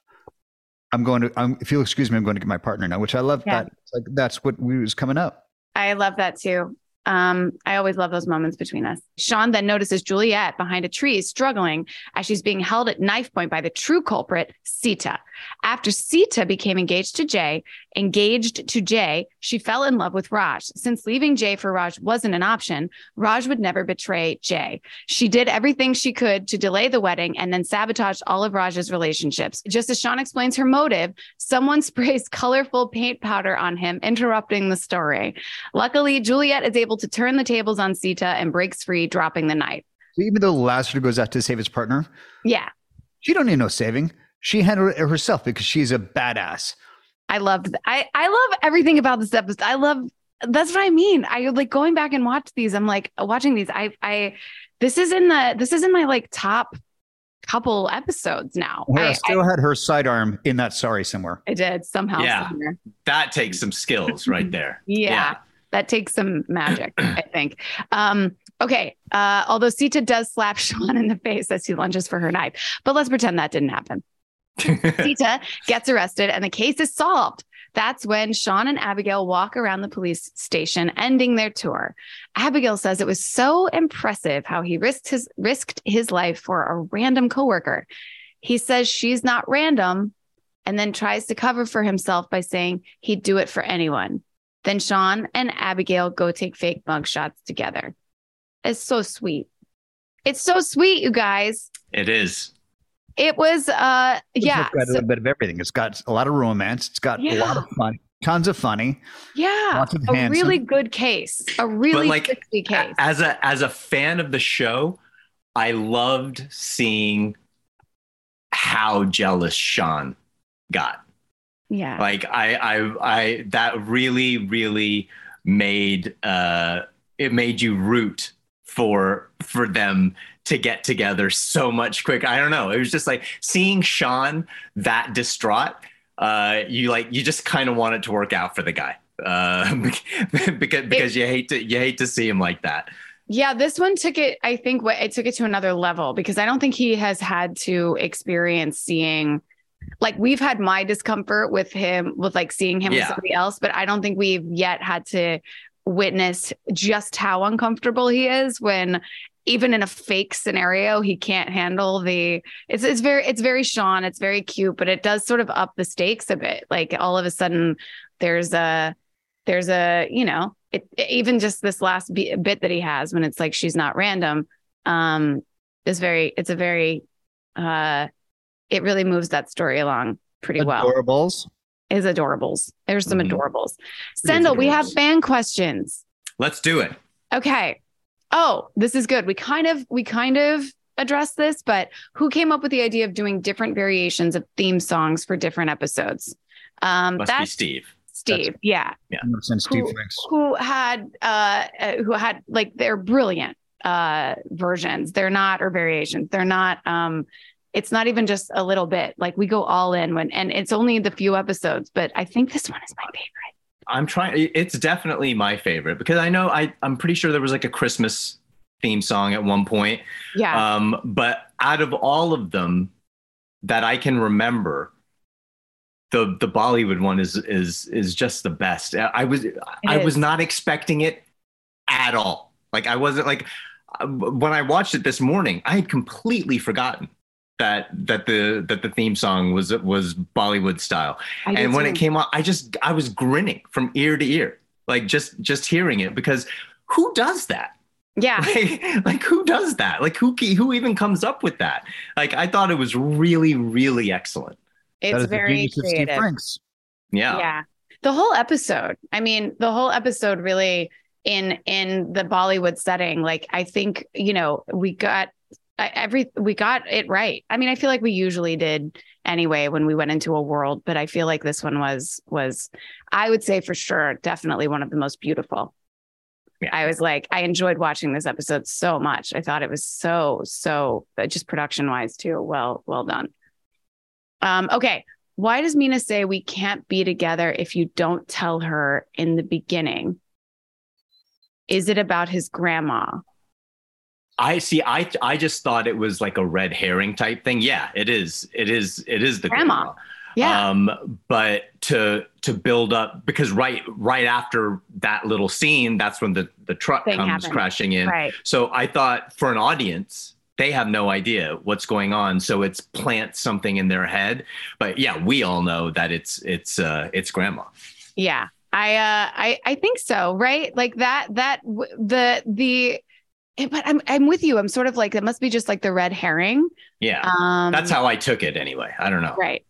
"I'm going to, I'm, if you'll excuse me, I'm going to get my partner now," which I love. Yeah. That It's like that's what we was coming up. I love that too. Um, I always love those moments between us. Shawn then notices Juliet behind a tree struggling as she's being held at knife point by the true culprit, Sita. After Sita became engaged to Jay, engaged to Jay, she fell in love with Raj. Since leaving Jay for Raj wasn't an option, Raj would never betray Jay. She did everything she could to delay the wedding and then sabotaged all of Raj's relationships. Just as Shawn explains her motive, someone sprays colorful paint powder on him, interrupting the story. Luckily, Juliet is able to turn the tables on Sita and breaks free, dropping the knife. So even though Lassiter goes out to save his partner, Yeah, she don't need no saving. She handled it herself because she's a badass. I loved. I I love everything about this episode. I love. That's what I mean. I like going back and watch these. I'm like watching these. I I this is in the this is in my like top couple episodes now. Hera I, still had her sidearm in that sorry somewhere. I, I did somehow. Yeah. somewhere. That takes some skills right there. Yeah. That takes some magic, I think. Um, okay. Uh, although Sita does slap Shawn in the face as he lunges for her knife, but let's pretend that didn't happen. Sita gets arrested and the case is solved. That's when Shawn and Abigail walk around the police station, ending their tour. Abigail says it was so impressive how he risked his risked his life for a random coworker. He says she's not random and then tries to cover for himself by saying he'd do it for anyone. Then Shawn and Abigail go take fake mugshots together. It's so sweet. It's so sweet, you guys. it is. It was uh yeah. It's got a so- little bit of everything. It's got a lot of romance. It's got a lot of fun, tons of funny. Yeah, Lots of a handsome. really good case, a really like, sexy case. As a as a fan of the show, I loved seeing how jealous Shawn got. yeah, Like I I I that really really made uh it made you root for for them to get together so much quicker. I don't know. It was just like seeing Shawn that distraught. Uh, you like you just kind of want it to work out for the guy. Uh, because because you hate to you hate to see him like that. yeah. This one took it. I think what it took it to another level because I don't think he has had to experience seeing. Like we've had my discomfort with him, with like seeing him with somebody else, but I don't think we've yet had to witness just how uncomfortable he is when even in a fake scenario he can't handle the it's it's very it's very Shawn it's very cute but it does sort of up the stakes a bit like all of a sudden there's a there's a you know it, even just this last bi- bit that he has when it's like she's not random um is very it's a very uh it really moves that story along pretty well Adorables. Is adorables there's some Mhm. adorables It is Sendhil we have fan questions Let's do it. Okay. Oh, this is good. We kind of we kind of addressed this, but who came up with the idea of doing different variations of theme songs for different episodes? Um Must be that's Steve. Steve. Yeah. 100% Steve Who- Who had uh uh, who had like they're brilliant uh versions. They're not or variations. They're not um it's not even just a little bit. Like we go all in when and it's only the few episodes, but I think this one is my favorite. I'm trying. It's definitely my favorite because I know I I'm pretty sure there was like a Christmas theme song at one point. Yeah. Um, but out of all of them that I can remember, the the Bollywood one is is is just the best. I was I was not expecting it at all. Like I wasn't like uh, when I watched it this morning, I had completely forgotten that that the that the theme song was was Bollywood style. I and when too. it came on, I just I was grinning from ear to ear, like just just hearing it because who does that? Yeah. like, like who does that like who who even comes up with that like i thought it was really really excellent It's very genius of Steve creative. Yeah, yeah the whole episode i mean the whole episode really in in the bollywood setting like i think you know we got I- every we got it right i mean i feel like we usually did anyway when we went into a world but i feel like this one was was i would say for sure definitely one of the most beautiful Yeah. i was like i enjoyed watching this episode so much i thought it was so so uh, just production wise too well well done um okay why does Mina say we can't be together if you don't tell her in the beginning? is it about his grandma? I see. I I just thought it was like a red herring type thing. Yeah, it is. It is. It is the Grandma. grandma. Yeah. Um, but to to build up because right right after that little scene, that's when the the truck Thing comes happened. crashing in. right. So I thought for an audience, they have no idea what's going on. So it's plant something in their head. But yeah, we all know that it's it's uh it's grandma. Yeah. I uh I I think so, right? Like that that w- the the eh, but I'm I'm with you. I'm sort of like it must be just like the red herring. Yeah. Um that's how I took it anyway. I don't know. Right.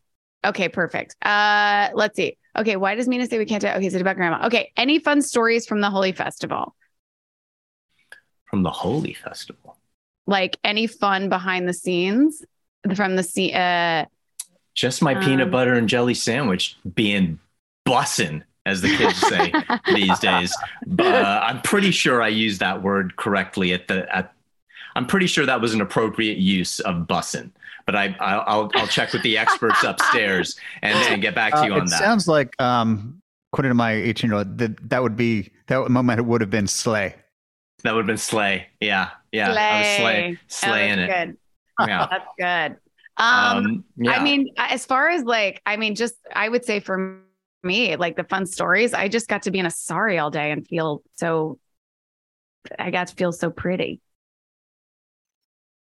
Okay, perfect. Uh let's see. Okay, why does Mina say we can't do okay, is it about grandma? Okay, any fun stories from the Holi Festival? From the Holi Festival. Like any fun behind the scenes from the scene uh Just my Um, peanut butter and jelly sandwich being bussin', as the kids say these days. Uh, I'm pretty sure I used that word correctly at the at. I'm pretty sure that was an appropriate use of bussin', but I I'll I'll, I'll check with the experts upstairs and, and get back to you Uh, on it that. sounds like, um, according to my 18 year old, that that would be that moment would have been slay. that would have been slay. Yeah, yeah, I was slay, Slay. slaying it. that's Good. Yeah. That's good. Um, Um, yeah. I mean, as far as like, I mean, just I would say for me, like the fun stories, I just got to be in a sari all day and feel so. I got to feel so pretty.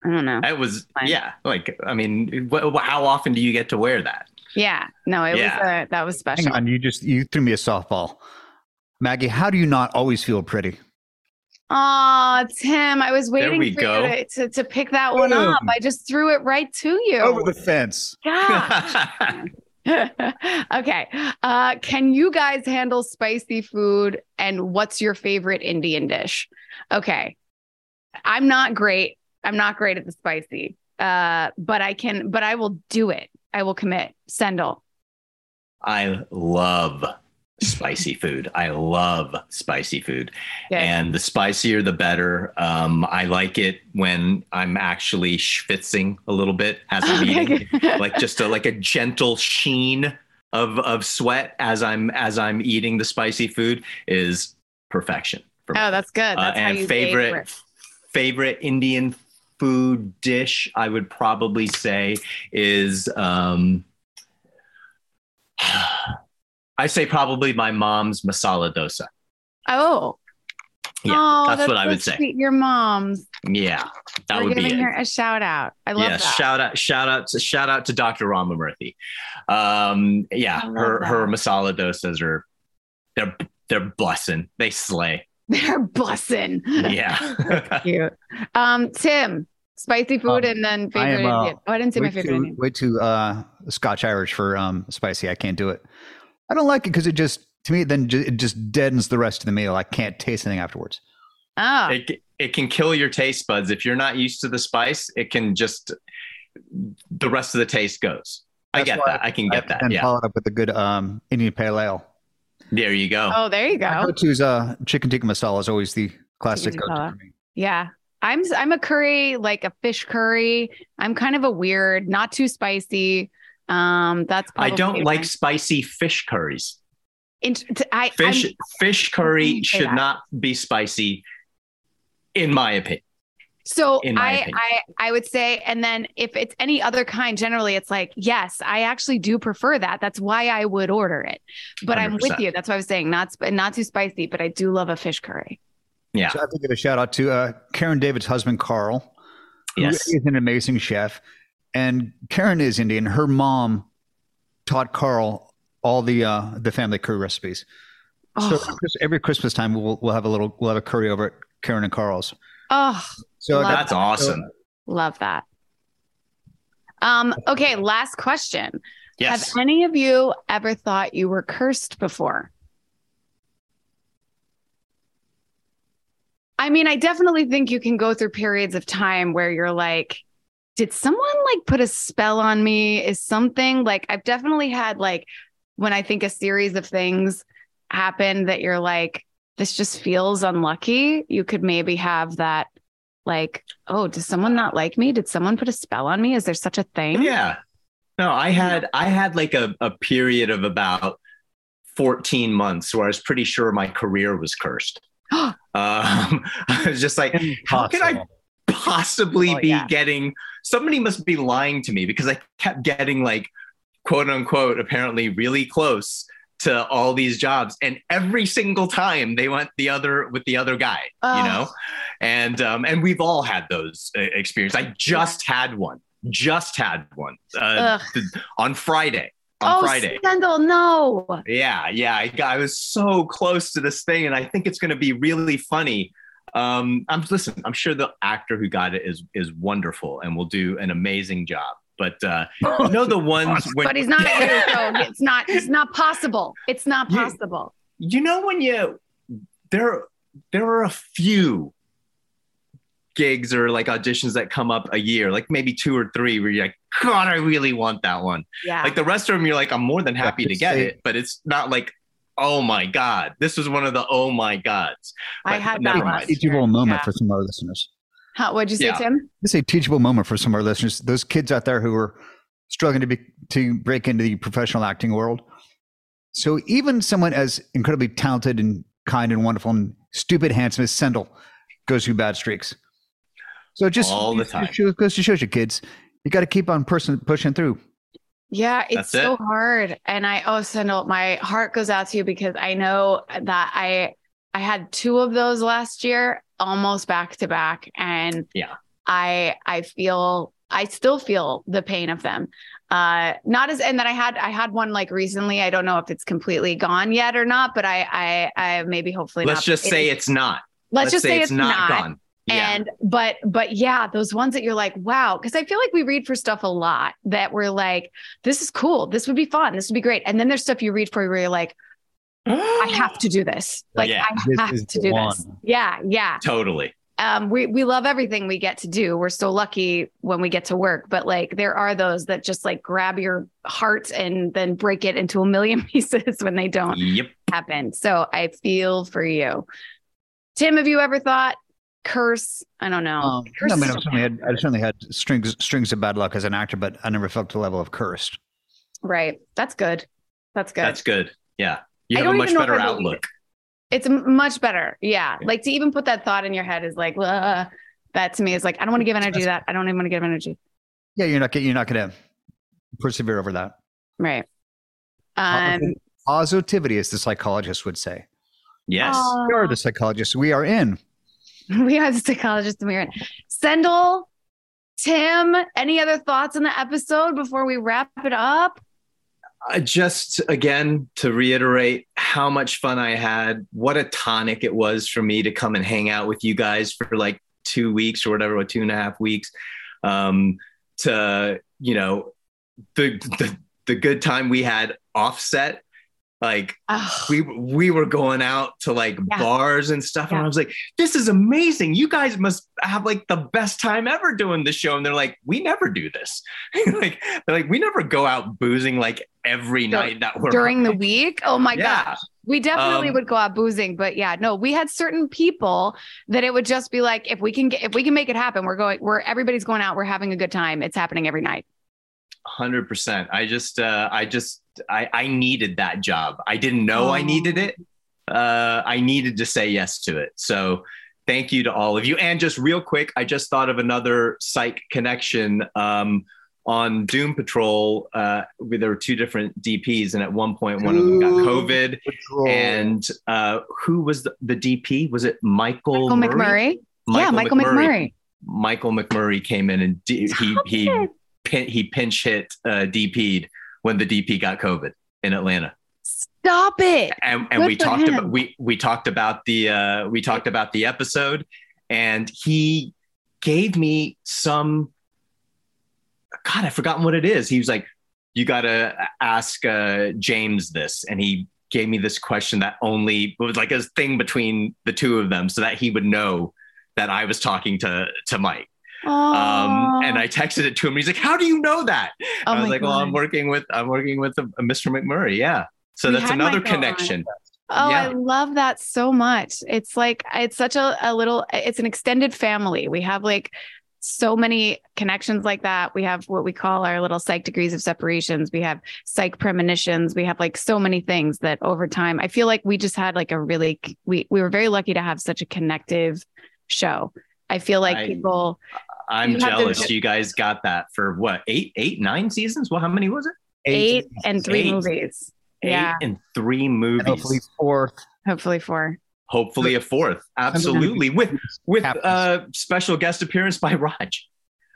I don't know. it was Fine. yeah. Like I mean, wh- wh- how often do you get to wear that? Yeah, no, it was Yeah. uh, that was special. Hang on, you just you threw me a softball, Maggie. How do you not always feel pretty? Oh, Tim, I was waiting for go. you to, to, to pick that one up. I just threw it right to you. Over the fence. God. okay. Uh, can you guys handle spicy food? And what's your favorite Indian dish? Okay. I'm not great. I'm not great at the spicy. Uh, but I can, but I will do it. I will commit. Sendhil. I love spicy food. I love spicy food. And the spicier, the better. Um, I like it when I'm actually schwitzing a little bit as I'm eating, like just a, like a gentle sheen of of sweat as I'm as I'm eating the spicy food is perfection. For me. oh, that's good. Uh, That's how and favorite favorite Indian food dish I would probably say is um I say probably my mom's masala dosa. Oh. Yeah, oh, that's, what I so would say. Your mom's. Yeah, that We're would be giving it. her a shout out. I love yeah, that. shout out, shout out, to, shout out to Dr. Ramamurthy. Um, yeah, I love her her masala dosas are they're they're blessing. They slay. They're blessing. Yeah. Cute. Um, Tim, spicy food Um, and then I favorite am, uh, Indian. Oh, I didn't say my way favorite too, Indian. way too uh, Scotch Irish for um, spicy. I can't do it. I don't like it because it just to me then ju- it just deadens the rest of the meal. I can't taste anything afterwards. Oh, it it can kill your taste buds if you're not used to the spice. It can just the rest of the taste goes. I get that. I can get that. And Yeah. follow it up with a good um, Indian pale ale. There you go. oh, there you My go. go-to's uh, chicken tikka masala is always the classic Chicken go-to for me. Yeah. I'm I'm a curry, like a fish curry. I'm kind of a weird, not too spicy. Um, that's I don't like spicy fish curries. int- t- I, Fish I'm- fish curry should that. not be spicy, in my opinion. So my I, opinion. I I would say, and then if it's any other kind, generally it's like, yes, I actually do prefer that. That's why I would order it. But i am with you. That's what I was saying. Not not too spicy, but I do love a fish curry. Yeah. So I have to give a shout out to uh, Karen David's husband, Carl. who Yes. is an amazing chef. And Karen is Indian. Her mom taught Carl all the uh, the family curry recipes. So Oh, Chris- every Christmas time we'll we'll have a little we'll have a curry over at Karen and Carl's. oh, So Love that- That's awesome. love that. Um, okay, last question. Yes. Have any of you ever thought you were cursed before? I mean, I definitely think you can go through periods of time where you're like, did someone like put a spell on me? Is something like I've definitely had like when I think a series of things happen that you're like, this just feels unlucky. You could maybe have that like, oh, does someone not like me? Did someone put a spell on me? Is there such a thing? Yeah. No, I had I had like a, a period of about 14 months where I was pretty sure my career was cursed. um, I was just like, how can I Impossible. Possibly Oh, be yeah. getting? Somebody must be lying to me because I kept getting like, quote unquote, apparently really close to all these jobs, and every single time they went the other with the other guy, you know, and um, and we've all had those uh, experiences. I just had one, just had one uh, th- on Friday. On oh, Friday. Scandal, no. Yeah, yeah. I, I was so close to this thing, and I think it's going to be really funny. Um, I'm listen. I'm sure the actor who got it is is wonderful and will do an amazing job. But uh, you know the ones when But he's not you, so it's not it's not possible. It's not possible. you know when you there there are a few gigs or like auditions that come up a year, like maybe two or three, where you're like, God, I really want that one. Yeah. Like the rest of them, you're like, I'm more than happy to get a- it, but it's not like, oh my God, this was one of the oh my gods. I but had never that mind. last year. teachable moment Yeah. for some of our listeners. How, what'd you say, Yeah. Tim? It's a teachable moment for some of our listeners. Those kids out there who are struggling to be to break into the professional acting world. So even someone as incredibly talented and kind and wonderful and stupid handsome as Sendhil goes through bad streaks. So just All the time. shows- goes to show you kids, you got to keep on person pushing through. Yeah, it's That's so it. hard. And I oh Sendhil, my heart goes out to you because I know that I I had two of those last year almost back to back. And Yeah. I I feel I still feel the pain of them. Uh not as and then I had I had one like recently. I don't know if it's completely gone yet or not, but I I I maybe hopefully Let's not. just It say is- it's not. let's, just say, it's, not, gone. Yeah. And but but yeah, those ones that you're like, wow, because I feel like we read for stuff a lot that we're like, this is cool, this would be fun, this would be great. And then there's stuff you read for where you're like, I have to do this. Like Yeah. I have to do this. Yeah, yeah. totally. Um, we we love everything we get to do. We're so lucky when we get to work, but like there are those that just like grab your heart and then break it into a million pieces when they don't Yep. happen. So I feel for you. Tim, have you ever thought curse? I don't know. Um, Curse no, I mean, is I've certainly had, I certainly had strings strings of bad luck as an actor, but I never felt the level of cursed. Right. That's good. That's good. That's good. Yeah. You have a much even know if better I believe outlook. It's much better. Yeah. Yeah. Like to even put that thought in your head is like, "Ugh." that to me is like, I don't want to give energy to that. I don't even want to give energy. Yeah, you're not get- you're not going to persevere over that. Right. Um, Positivity, as the psychologist would say. Yes. We are the psychologists. We are in. we are the psychologists and we're in. Sendhil, Tim, any other thoughts on the episode before we wrap it up? Uh, just again to reiterate how much fun I had. What a tonic it was for me to come and hang out with you guys for like two weeks or whatever, or two and a half weeks. Um, to you know, the the the good time we had offset. Like we we were going out to like Yeah. bars and stuff, and I was like, "This is amazing! You guys must have like the best time ever doing this show." And they're like, "We never do this. like they're like we never go out boozing like every Dur- night that we're during the week. Oh my yeah. gosh. We definitely Um, would go out boozing, but yeah, no, we had certain people that it would just be like, if we can get, if we can make it happen, we're going, we're everybody's going out, we're having a good time. It's happening every night. Hundred percent. I just, uh, I just, I, I needed that job. I didn't know I Oh. needed it. Uh, I needed to say yes to it. So, thank you to all of you. And just real quick, I just thought of another psych connection. Um, on Doom Patrol, uh, there were two different DPs, and at one point, one of them got Doom COVID. And uh, who was the, the DP? Was it Michael, Michael Murray? McMurray. yeah, Michael McMurray. Michael McMurray came in and d- he he it. Pin, he pinch hit uh, DP'd when the DP got COVID in Atlanta, Stop it. and and we talked him. about we we talked about the uh, we talked about the episode, and he gave me some. God, I've forgotten what it is. He was like, "You got to ask uh, James this," and he gave me this question that only was like a thing between the two of them, so that he would know that I was talking to to Mike. Um, and I texted it to him. He's like, "How do you know that?" Oh I was like, "Well, I'm working with I'm working with a, a Mr. McMurray." Yeah, so We that's another Michael on. connection. Oh, I love that so much. It's like it's such a, a little it's an extended family. We have like so many connections like that. We have what we call our little psych degrees of separations. We have psych premonitions. We have like so many things that over time, I feel like we just had like a really, we, we were very lucky to have such a connective show. I feel like I- people, I'm You have to- jealous you guys got that for what eight, eight, nine seasons? Well, how many was it? eight and three Eight. movies. Eight Yeah. and three movies. And hopefully fourth. Hopefully four. Hopefully a fourth. Absolutely. With with a uh special guest appearance by Raj.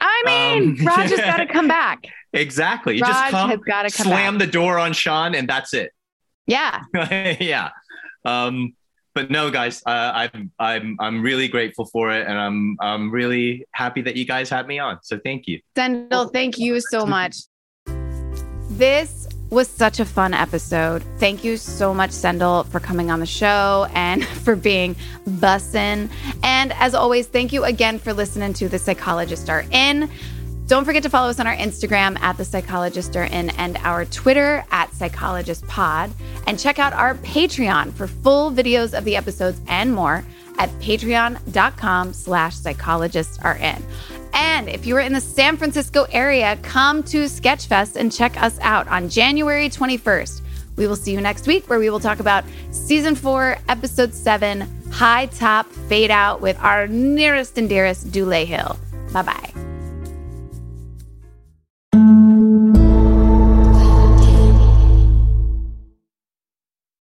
I mean, Um, Raj has got to come back. Exactly. You Raj just come has got to come slam back. the door on Shawn and that's it. Yeah. yeah. Um, but no, guys, uh, I'm I'm I'm really grateful for it, and I'm I'm really happy that you guys had me on. So thank you. Sendhil, thank you so much. This was such a fun episode. Thank you so much, Sendhil, for coming on the show and for being bussin'. And as always, thank you again for listening to The Psychologists Are In. Don't forget to follow us on our Instagram at The Psychologists Are In and our Twitter at Psychologist Pod. And check out our Patreon for full videos of the episodes and more at patreon.com slash psychologists are in. And if you are in the San Francisco area, come to Sketchfest and check us out on January 21st. We will see you next week where we will talk about season four, episode seven, High Top Fade Out with our nearest and dearest Dulé Hill. Bye bye.